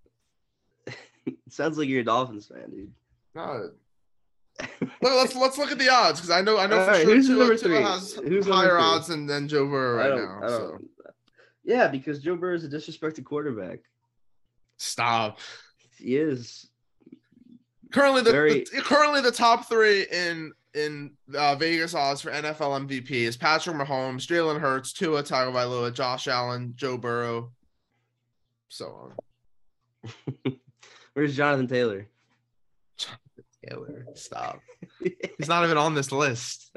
Sounds like you're a Dolphins fan, dude. No. Look, let's let's look at the odds because I know I know All for right, sure who's Tua, number three? has Who's higher three? odds than, than Joe Burrow right now. So. Yeah, because Joe Burrow is a disrespected quarterback. stop. He is. Currently the, Very- the- currently the top three in in uh, Vegas odds for NFL MVP is Patrick Mahomes, Jalen Hurts, Tua Tagovailoa, Josh Allen, Joe Burrow, so on. Where's Jonathan Taylor? Jonathan Taylor, stop. He's not even on this list.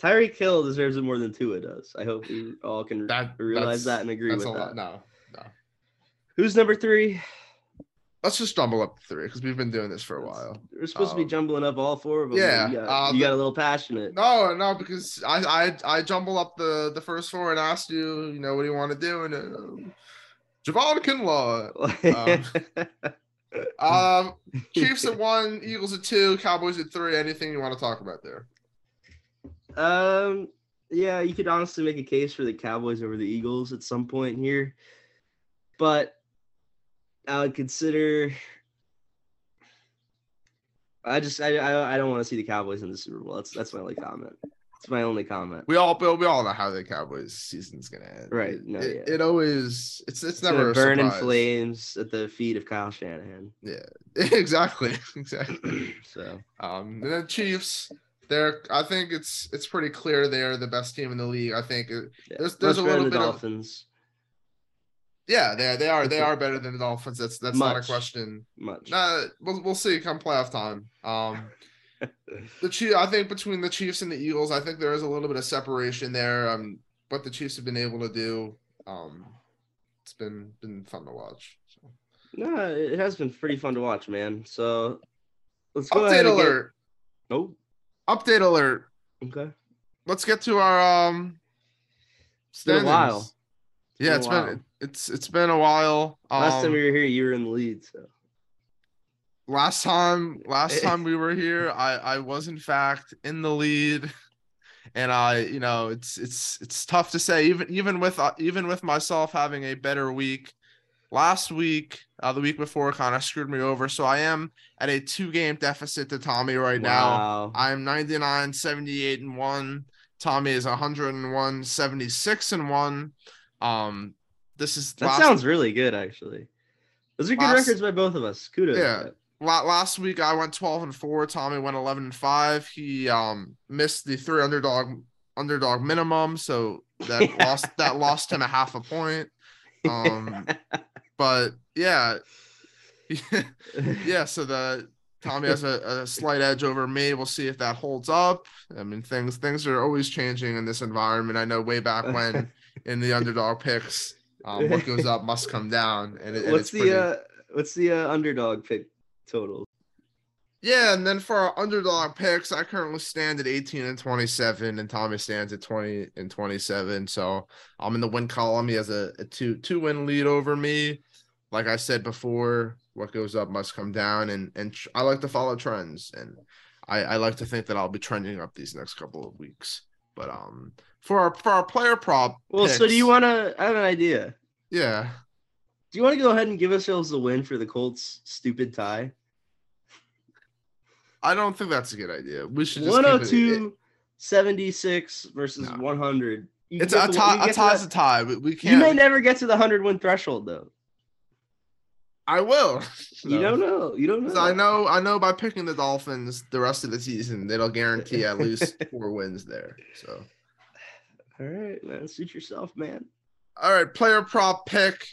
Tyreek Hill deserves it more than Tua does. I hope we all can That realize that and agree with that. lot. No, no. Who's number three? Let's just jumble up three because we've been doing this for a while. We're supposed to be Um, jumbling up all four of them. yeah, you got, uh, you the- got a little passionate. No, no, because I I I jumble up the the first four and asked you, you know, what do you want to do? And uh, Javon Kinlaw. Um, Chiefs at one, Eagles at two, Cowboys at three. Anything you want to talk about there? Um, yeah, you could honestly make a case for the Cowboys over the Eagles at some point here, but I would consider. I just I I, I don't want to see the Cowboys in the Super Bowl. That's that's my only comment. That's my only comment. We all we all know how the Cowboys season's gonna end. Right, It, no, it, yeah. it always it's it's It's never gonna a burn in surprise. flames at the feet of Kyle Shanahan. Yeah, exactly, exactly. so Um, and then Chiefs. They're I think it's it's pretty clear they're the best team in the league. I think yeah. There's- there's Much a little the bit of- Dolphins. yeah, they they are they are better than the Dolphins. That's that's not a question. Much. Nah, we'll we'll see come playoff time. Um, the Chief, I think between the Chiefs and the Eagles, I think there is a little bit of separation there. Um, what the Chiefs have been able to do, um, it's been been fun to watch. So. No, it has been pretty fun to watch, man. So let's go Update ahead and get- alert! Oh, Update alert! okay. Let's get to our um. been a while. yeah, been it's a been while. it's it's been a while. Last time Um, we were here, you were in the lead. So last time last time we were here i i was in fact in the lead and i you know it's it's it's tough to say even even with uh, even with myself having a better week last week uh, the week before kind of screwed me over so i am at a two game deficit to tommy right now i'm 99 78 and 1 tommy is 101 76 and 1 um this is that sounds really good, actually. Those are good Last- records by both of us. Kudos. Yeah. Last week I went 12 and 4. Tommy went 11 and 5. He um missed the three underdog underdog minimum, so that Yeah. lost that lost him a half a point. Um but yeah. yeah, so the Tommy has a, a slight edge over me. We'll see if that holds up. I mean things things are always changing in this environment. I know way back when in the underdog picks, um, what goes up must come down. And, it, and what's it's the pretty- uh what's the uh, underdog pick total? Yeah, and then for our underdog picks, I currently stand at 18 and 27, and Tommy stands at 20 and 27. So I'm in the win column. He has a, a two two win lead over me. Like I said before, what goes up must come down, and and tr- I like to follow trends, and I, I like to think that I'll be trending up these next couple of weeks. But um, for our for our player prop, Well, so do you want to? I have an idea. Yeah, Do you want to go ahead and give ourselves the win for the Colts' stupid tie? I don't think that's a good idea. We should just keep it- 102 76 versus No. 100. You It's a tie. A tie's that- a tie. We, we can't. You may never get to the 100 win threshold, though. I will. You don't know. You don't know. So I know, I know by picking the Dolphins the rest of the season, it'll guarantee at least four wins there. So, All right, man. Suit yourself, man. all right, player prop pick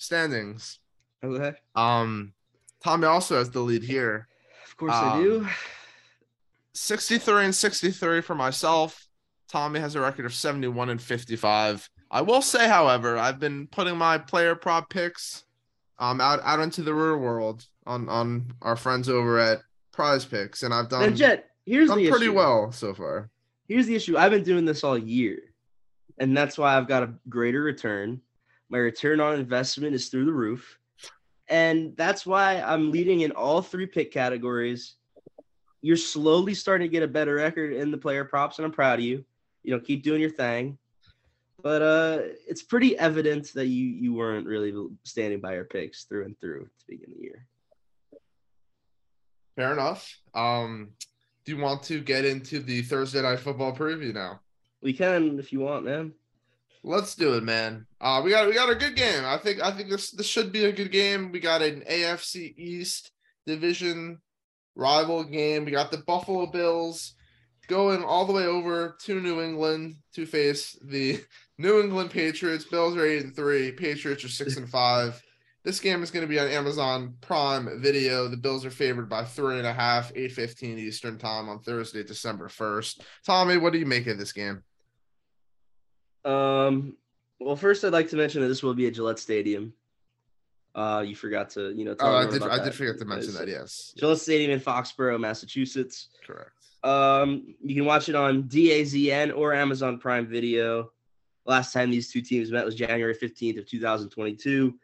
standings. Okay. Um, Tommy also has the lead here, Of course I do. Um, sixty-three and sixty-three for myself. Tommy has a record of seventy-one and fifty-five. I will say, however, I've been putting my player prop picks um out out into the real world on on our friends over at Prize Picks, and I've Now, done Jet, here's done the pretty issue. well so far. Here's the issue. I've been doing this all year, and that's why I've got a greater return. My return on investment is through the roof, and that's why I'm leading in all three pick categories. You're slowly starting to get a better record in the player props, and I'm proud of you. You know, keep doing your thing. But uh, it's pretty evident that you you weren't really standing by your picks through and through to begin the year. Fair enough. Um, do you want to get into the Thursday night football preview now? We can if you want, man. Let's do it, man. Uh, we got we got a good game. I think I think this this should be a good game. We got an AFC East division rival game. We got the Buffalo Bills going all the way over to New England to face the New England Patriots. Bills are eight and three. Patriots are six and five. This game is going to be on Amazon Prime Video. The Bills are favored by three and a half, eight fifteen Eastern time on Thursday, December first. Tommy, what do you make of this game? Um, well, first I'd like to mention that this will be at Gillette Stadium. Uh, you forgot to, you know, tell Oh, I did. I that. did forget to mention that. Yes, Gillette Stadium in Foxborough, Massachusetts. correct. Um, you can watch it on DAZN or Amazon Prime Video. Last time these two teams met was January 15th of 2022.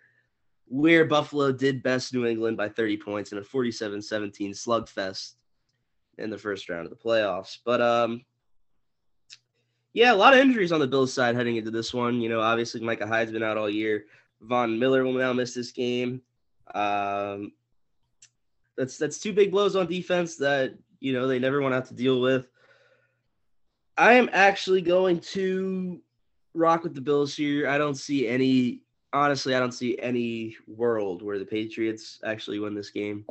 where Buffalo did best New England by 30 points in a 47-17 slugfest in the first round of the playoffs. But um yeah, a lot of injuries on the Bills side heading into this one. You know, obviously Micah Hyde's been out all year. Von Miller will now miss this game. Um, that's that's two big blows on defense that you know they never want to have to deal with. I am actually going to rock with the Bills here. I don't see any honestly, I don't see any world where the Patriots actually win this game.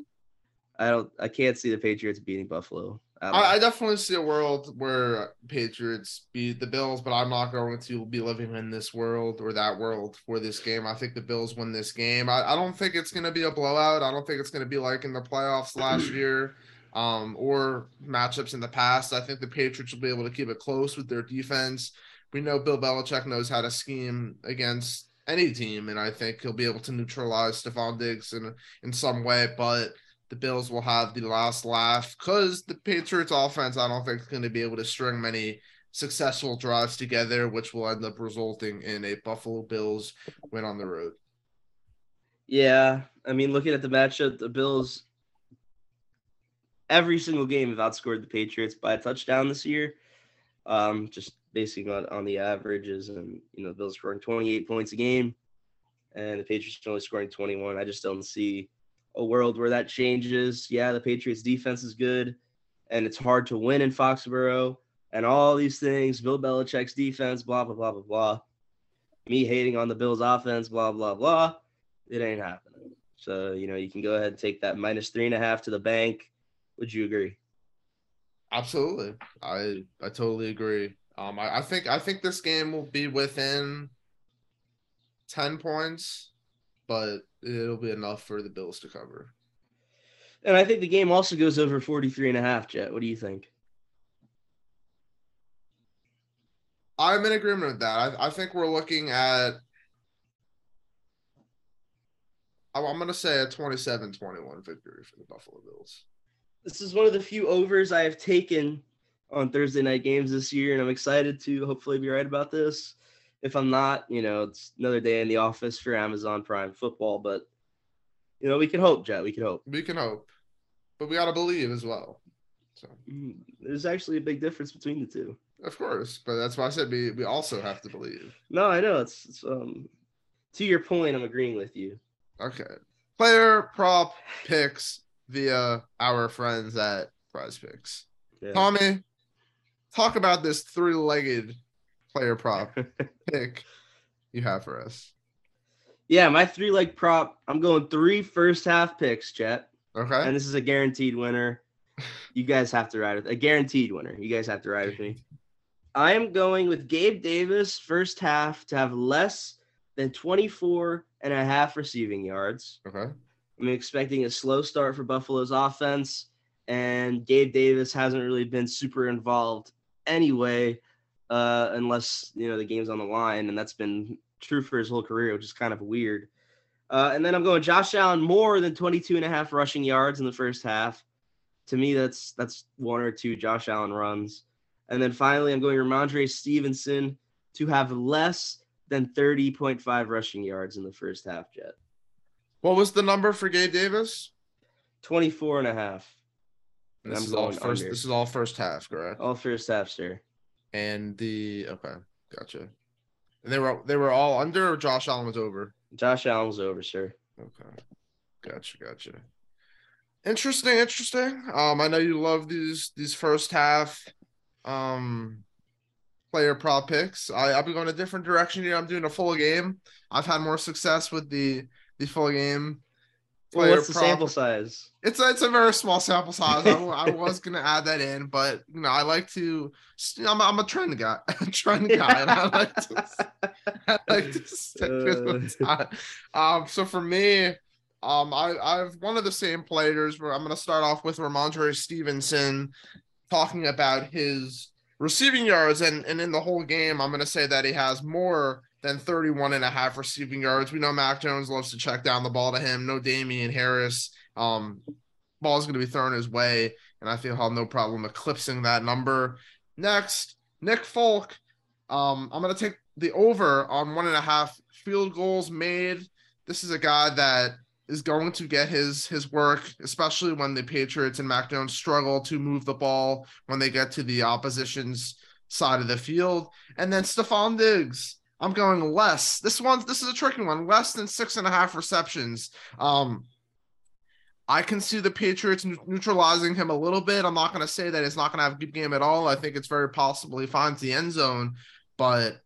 I don't I can't see the Patriots beating Buffalo. I, I, definitely see a world where Patriots beat the Bills, but I'm not going to be living in this world or that world for this game. I think the Bills win this game. I, I don't think it's going to be a blowout. I don't think it's going to be like in the playoffs last year um, or matchups in the past. I think the Patriots will be able to keep it close with their defense. We know Bill Belichick knows how to scheme against any team, and I think he'll be able to neutralize Stefon Diggs in in some way. But the Bills will have the last laugh because the Patriots offense, I don't think, is going to be able to string many successful drives together, which will end up resulting in a Buffalo Bills win on the road. Yeah. I mean, looking at the matchup, the Bills every single game have outscored the Patriots by a touchdown this year. Um, just basing on, on the averages and you know the Bills scoring 28 points a game and the Patriots only scoring 21. I just don't see a world where that changes. Yeah, the Patriots defense is good and it's hard to win in Foxborough and all these things. Bill Belichick's defense, blah, blah, blah, blah, blah. Me hating on the Bills offense, blah, blah, blah. It ain't happening. So, you know, you can go ahead and take that minus three and a half to the bank. Would you agree? Absolutely. I I totally agree. Um I, I think I think this game will be within 10 points, but it'll be enough for the Bills to cover. And I think the game also goes over 43 and a half, Jet. What do you think? I'm in agreement with that. I, I think we're looking at I'm going to say a 27 21 victory for the Buffalo Bills. This is one of the few overs I have taken on Thursday night games this year, and I'm excited to hopefully be right about this if I'm not, you know, it's another day in the office for Amazon Prime Football. But you know, we can hope, Jet. We can hope. We can hope, but we gotta believe as well. So mm, there's actually a big difference between the two. Of course, but that's why I said we we also have to believe. No, I know it's, it's um to your point. I'm agreeing with you. Okay, player prop picks via our friends at Prize Picks. Yeah. Tommy, talk about this three-legged player prop pick you have for us? Yeah, my three leg prop. I'm going three first half picks, Jet. Okay. And this is a guaranteed winner. You guys have to ride with a guaranteed winner. You guys have to ride with me. I am going with Gabe Davis first half to have less than 24 and a half receiving yards. Okay. I'm expecting a slow start for Buffalo's offense, and Gabe Davis hasn't really been super involved anyway uh, unless you know the game's on the line, and that's been true for his whole career, which is kind of weird. Uh, and then I'm going Josh Allen more than 22 and a half rushing yards in the first half. To me, that's that's one or two Josh Allen runs. And then finally, I'm going Rhamondre Stevenson to have less than 30.5 rushing yards in the first half, Jet. What was the number for Gabe Davis? 24 and a half. And this is all first under. this is all first half, correct? All first half, sir and the okay, gotcha. And they were they were all under. Or Josh Allen was over. Josh Allen was over, sir. Okay, gotcha, gotcha. Interesting, interesting. Um, I know you love these these first half, um, player prop picks. I I'll be going a different direction here. I'm doing a full game. I've had more success with the the full game well, what's the sample size? It's a, it's a very small sample size. I, I, was gonna add that in, but you know, I like to. I'm, I'm a trend guy, trend guy, and I like to. I like to stick with uh. Um, so for me, um, I I've one of the same players where I'm gonna start off with Rhamondre Stevenson, talking about his receiving yards, and and in the whole game, I'm gonna say that he has more than 31 and a half receiving yards. We know Mac Jones loves to check down the ball to him. No Damien Harris. Um, ball is going to be thrown his way, and I feel he'll have no problem eclipsing that number. Next, Nick Folk. Um, I'm going to take the over on one and a half field goals made this is a guy that is going to get his his work, especially when the Patriots and Mac Jones struggle to move the ball when they get to the opposition's side of the field. And then Stefon Diggs. I'm going less. This one, this is a tricky one. Less than six and a half receptions. Um, I can see the Patriots neutralizing him a little bit. I'm not going to say that it's not going to have a good game at all. I think it's very possible he finds the end zone, but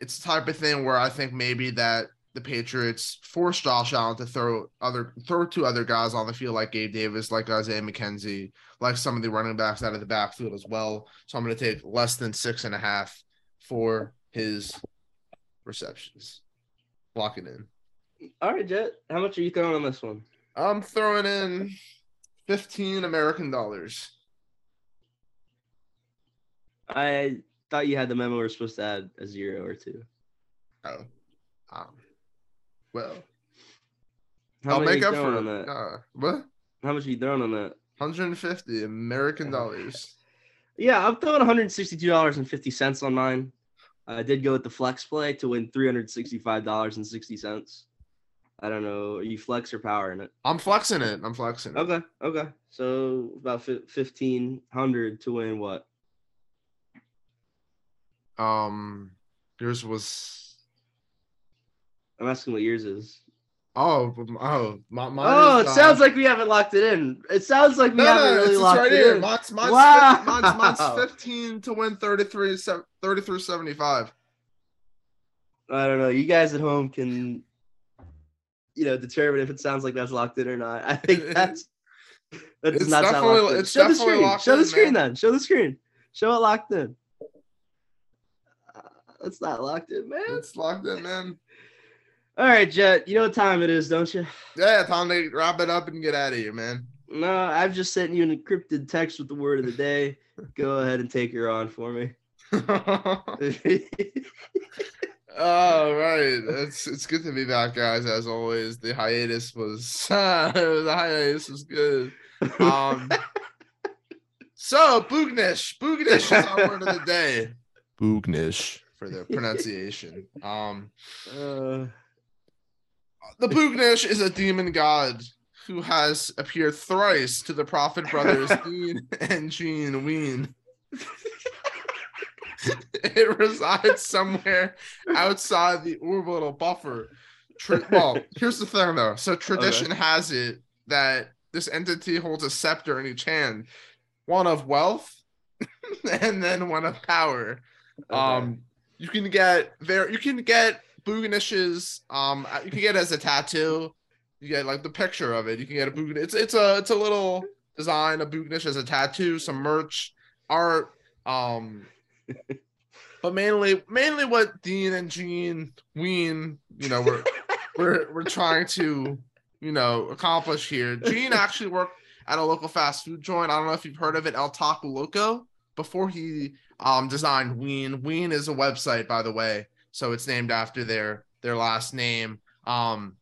it's the type of thing where I think maybe that the Patriots force Josh Allen to throw other throw two other guys on the field like Gabe Davis, like Isaiah McKenzie, like some of the running backs out of the backfield as well. So I'm going to take less than six and a half for his receptions. Lock it in. All right, Jet. How much are you throwing on this one? I'm throwing in 15 American dollars. I thought you had the memo. We're supposed to add a zero or two. Oh, um, well, How I'll much make you up for on that? Uh, what? How much are you throwing on that? 150 American dollars. Yeah, I'm throwing $162.50 on mine. I did go with the flex play to win $365.60. I don't know. Are you flex or power in it? I'm flexing it. I'm flexing it. Okay. Okay. So about fi- 1500 to win what? Um, yours was I'm asking what yours is. Oh oh my, mine oh, is, it uh, sounds like we haven't locked it in. It sounds like we no, haven't no, really it's, it's locked right it here. in. Mine's, mine's, Wow. mine's, mine's 15 to win 33 se- 33 75. I don't know. You guys at home can, you know, determine if it sounds like that's locked in or not. I think that's that does It's not sound definitely- locked in. it's Show the screen. locked Show the screen man. then. Show the screen. Show it locked in. Uh, It's not locked in, man. It's locked in, man. All right, Jet. You know what time it is, don't you? Yeah, time to wrap it up and get out of here, man. No, I've just sent you an encrypted text with the word of the day. Go ahead and take her on for me. All right, it's it's good to be back, guys. As always, the hiatus was the hiatus was good. Um, so Boognish, Boognish is our word of the day. Boognish for the pronunciation. Um, uh, the Boognish is a demon god who has appeared thrice to the Prophet brothers Dean and Gene Ween. it resides somewhere outside the orbital buffer. Tra- well, here's the thing though. So tradition has it that this entity holds a scepter in each hand, one of wealth and then one of power. okay. Um, you can get there. You can get Booganish's. Um, you can get it as a tattoo. You get like the picture of it. You can get a Boogan. It's it's a it's a little design of Boognish as a tattoo, some merch, art. Um, but mainly mainly what Dean and Gene Ween, you know, we're we're we're trying to you know accomplish here. Gene actually worked at a local fast food joint. I don't know if you've heard of it, El Taco Loco. Before he um designed Ween. Ween is a website, by the way, so it's named after their their last name. Um,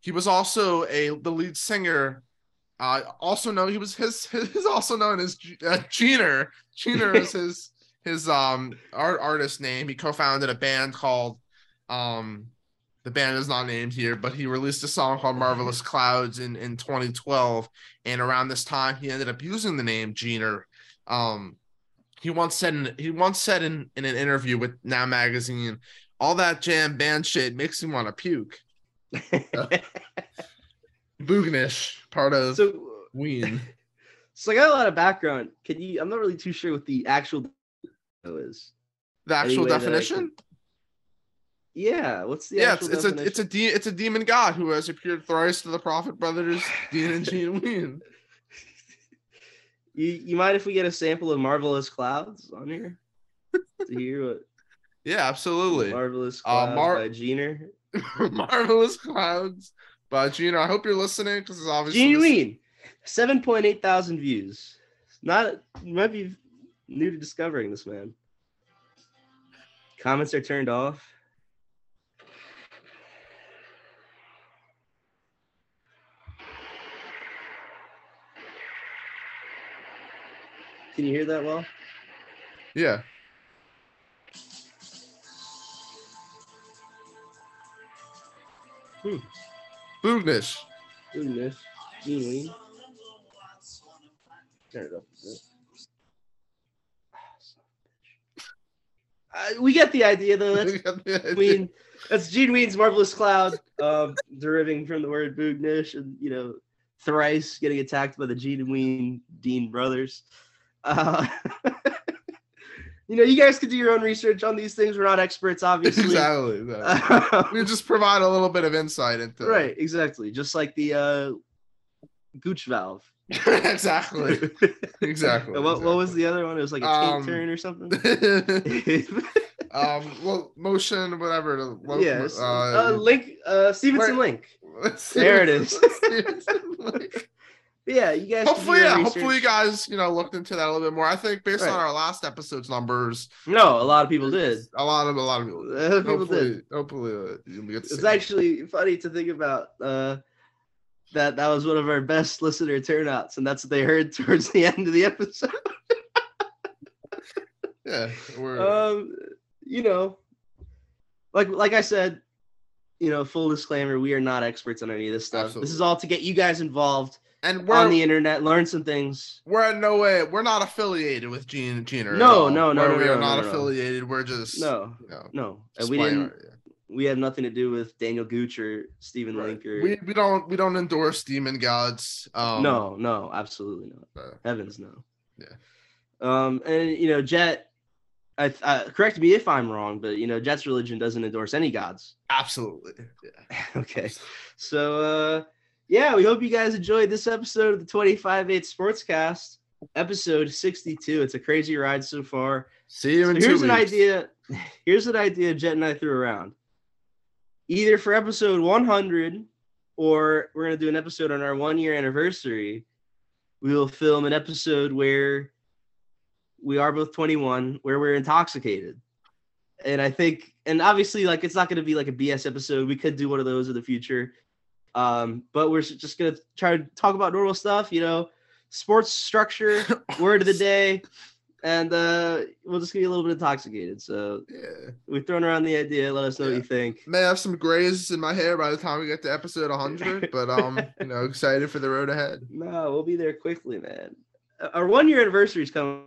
he was also a the lead singer. Uh, also known he was his his also known as uh. Gener is his his um art artist name. He co-founded a band called um the band is not named here, but he released a song called Marvelous Clouds in in 2012, and around this time he ended up using the name Gener. Um, he once said in, he once said in, in an interview with Now Magazine, all that jam band shit makes me want to puke. Boognish, part of so, Ween. so I got a lot of background. Can you? I'm not really too sure what the actual is. The actual Any way that I definition? can- Yeah, what's the yeah, it's, it's a it's a de- it's a demon god who has appeared thrice to the Prophet brothers, Dean and Gene Ween. You you mind if we get a sample of Marvelous Clouds on here to hear what Yeah, absolutely. Marvelous Uh, Clouds Mar- by Gener? Marvelous clouds. But Gina, I hope you're listening because it's obviously Genuine, seven point eight thousand views. Not you might be new to discovering this man. Comments are turned off. Can you hear that well? Yeah. Hmm. Boognish. Gene Turn it up a bit. Ah, a bitch. Uh, we get the idea though. That's Ween. That's Gene Ween's marvelous cloud, um, deriving from the word Boognish, and you know, thrice getting attacked by the Gene Ween Dean brothers. Uh, you know, you guys could do your own research on these things. We're not experts, obviously. exactly. exactly. we just provide a little bit of insight into right, exactly. Just like the uh, Gooch valve. exactly. Exactly. What, exactly. what was the other one? It was like a Um, turn or something. um, well, motion, whatever. lo- yes. Uh, Uh, Link, uh, Stephenson where- Link. let's there it is. Stephenson Link. Yeah, you guys. hopefully, yeah. research. Hopefully, you guys, you know, looked into that a little bit more. I think based Right. on our last episode's numbers, No, a lot of people did. A lot of a lot of people. Did. lot of people hopefully, did. hopefully, uh, you'll get to It's see. actually funny to think about uh, that. That was one of our best listener turnouts, and that's what they heard towards the end of the episode. yeah. We're, um, you know, like like I said, you know, full disclaimer: we are not experts on any of this stuff. This is all to get you guys involved and we're on the internet, learn some things. we're in no way we're not affiliated with Gene Gene. No, no, no, no, we no, are no, not no, affiliated. We're just No, You know, no, and we didn't. our- yeah. We have nothing to do with Daniel Gooch or Stephen Right. Link or. We we don't we don't endorse demon gods. Um, no, no, absolutely not. uh, Heavens no. Yeah. Um, and you know, Jet. I, uh, correct me if I'm wrong, but you know, Jet's religion doesn't endorse any gods. absolutely. Yeah. okay. So uh yeah, we hope you guys enjoyed this episode of the 25 8 Sportscast, episode 62. It's a crazy ride so far. See you So in two here's an weeks. idea. Here's an idea Jet and I threw around. Either for episode 100 or we're going to do an episode on our one year anniversary. We will film an episode where we are both 21, where we're intoxicated. And I think, and obviously, like it's not going to be like a BS episode. We could do one of those in the future. Um, but we're just to try to talk about normal stuff, you know, sports structure, word of the day, and uh, we'll just get a little bit intoxicated. So Yeah. we've thrown around the idea. Let us know what you think. May have some grays in my hair by the time we get to episode 100, but um, you know, excited for the road ahead. No, we'll be there quickly, man. Uh, Our one year anniversary is coming.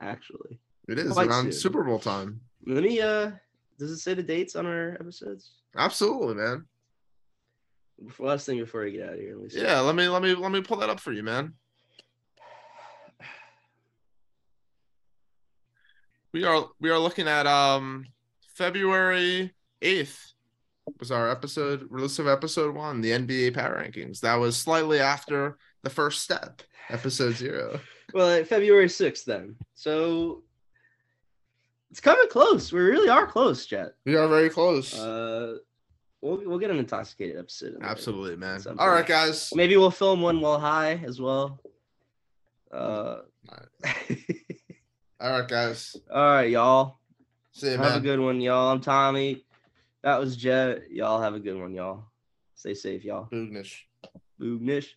Actually, It is Quite around soon. Super Bowl time. let me. Uh, does it say the dates on our episodes? Absolutely, man. Last thing before I get out of here. Let me see. Yeah, let me let me let me pull that up for you, man. We are we are looking at um February 8th was our episode release of episode 1, the NBA power rankings. That was slightly after the first step, episode 0. Well, uh, February sixth then. So it's coming close. We really are close, Jet. We are very close. Uh, we'll we'll get an intoxicated episode. in. Absolutely, man. something. All right, guys. Maybe we'll film one while high as well. Uh, All right, guys. all right, y'all. See you, Have a good one, y'all. I'm Tommy. That was Jet. Y'all have a good one, y'all. Stay safe, y'all. Boognish. Boognish.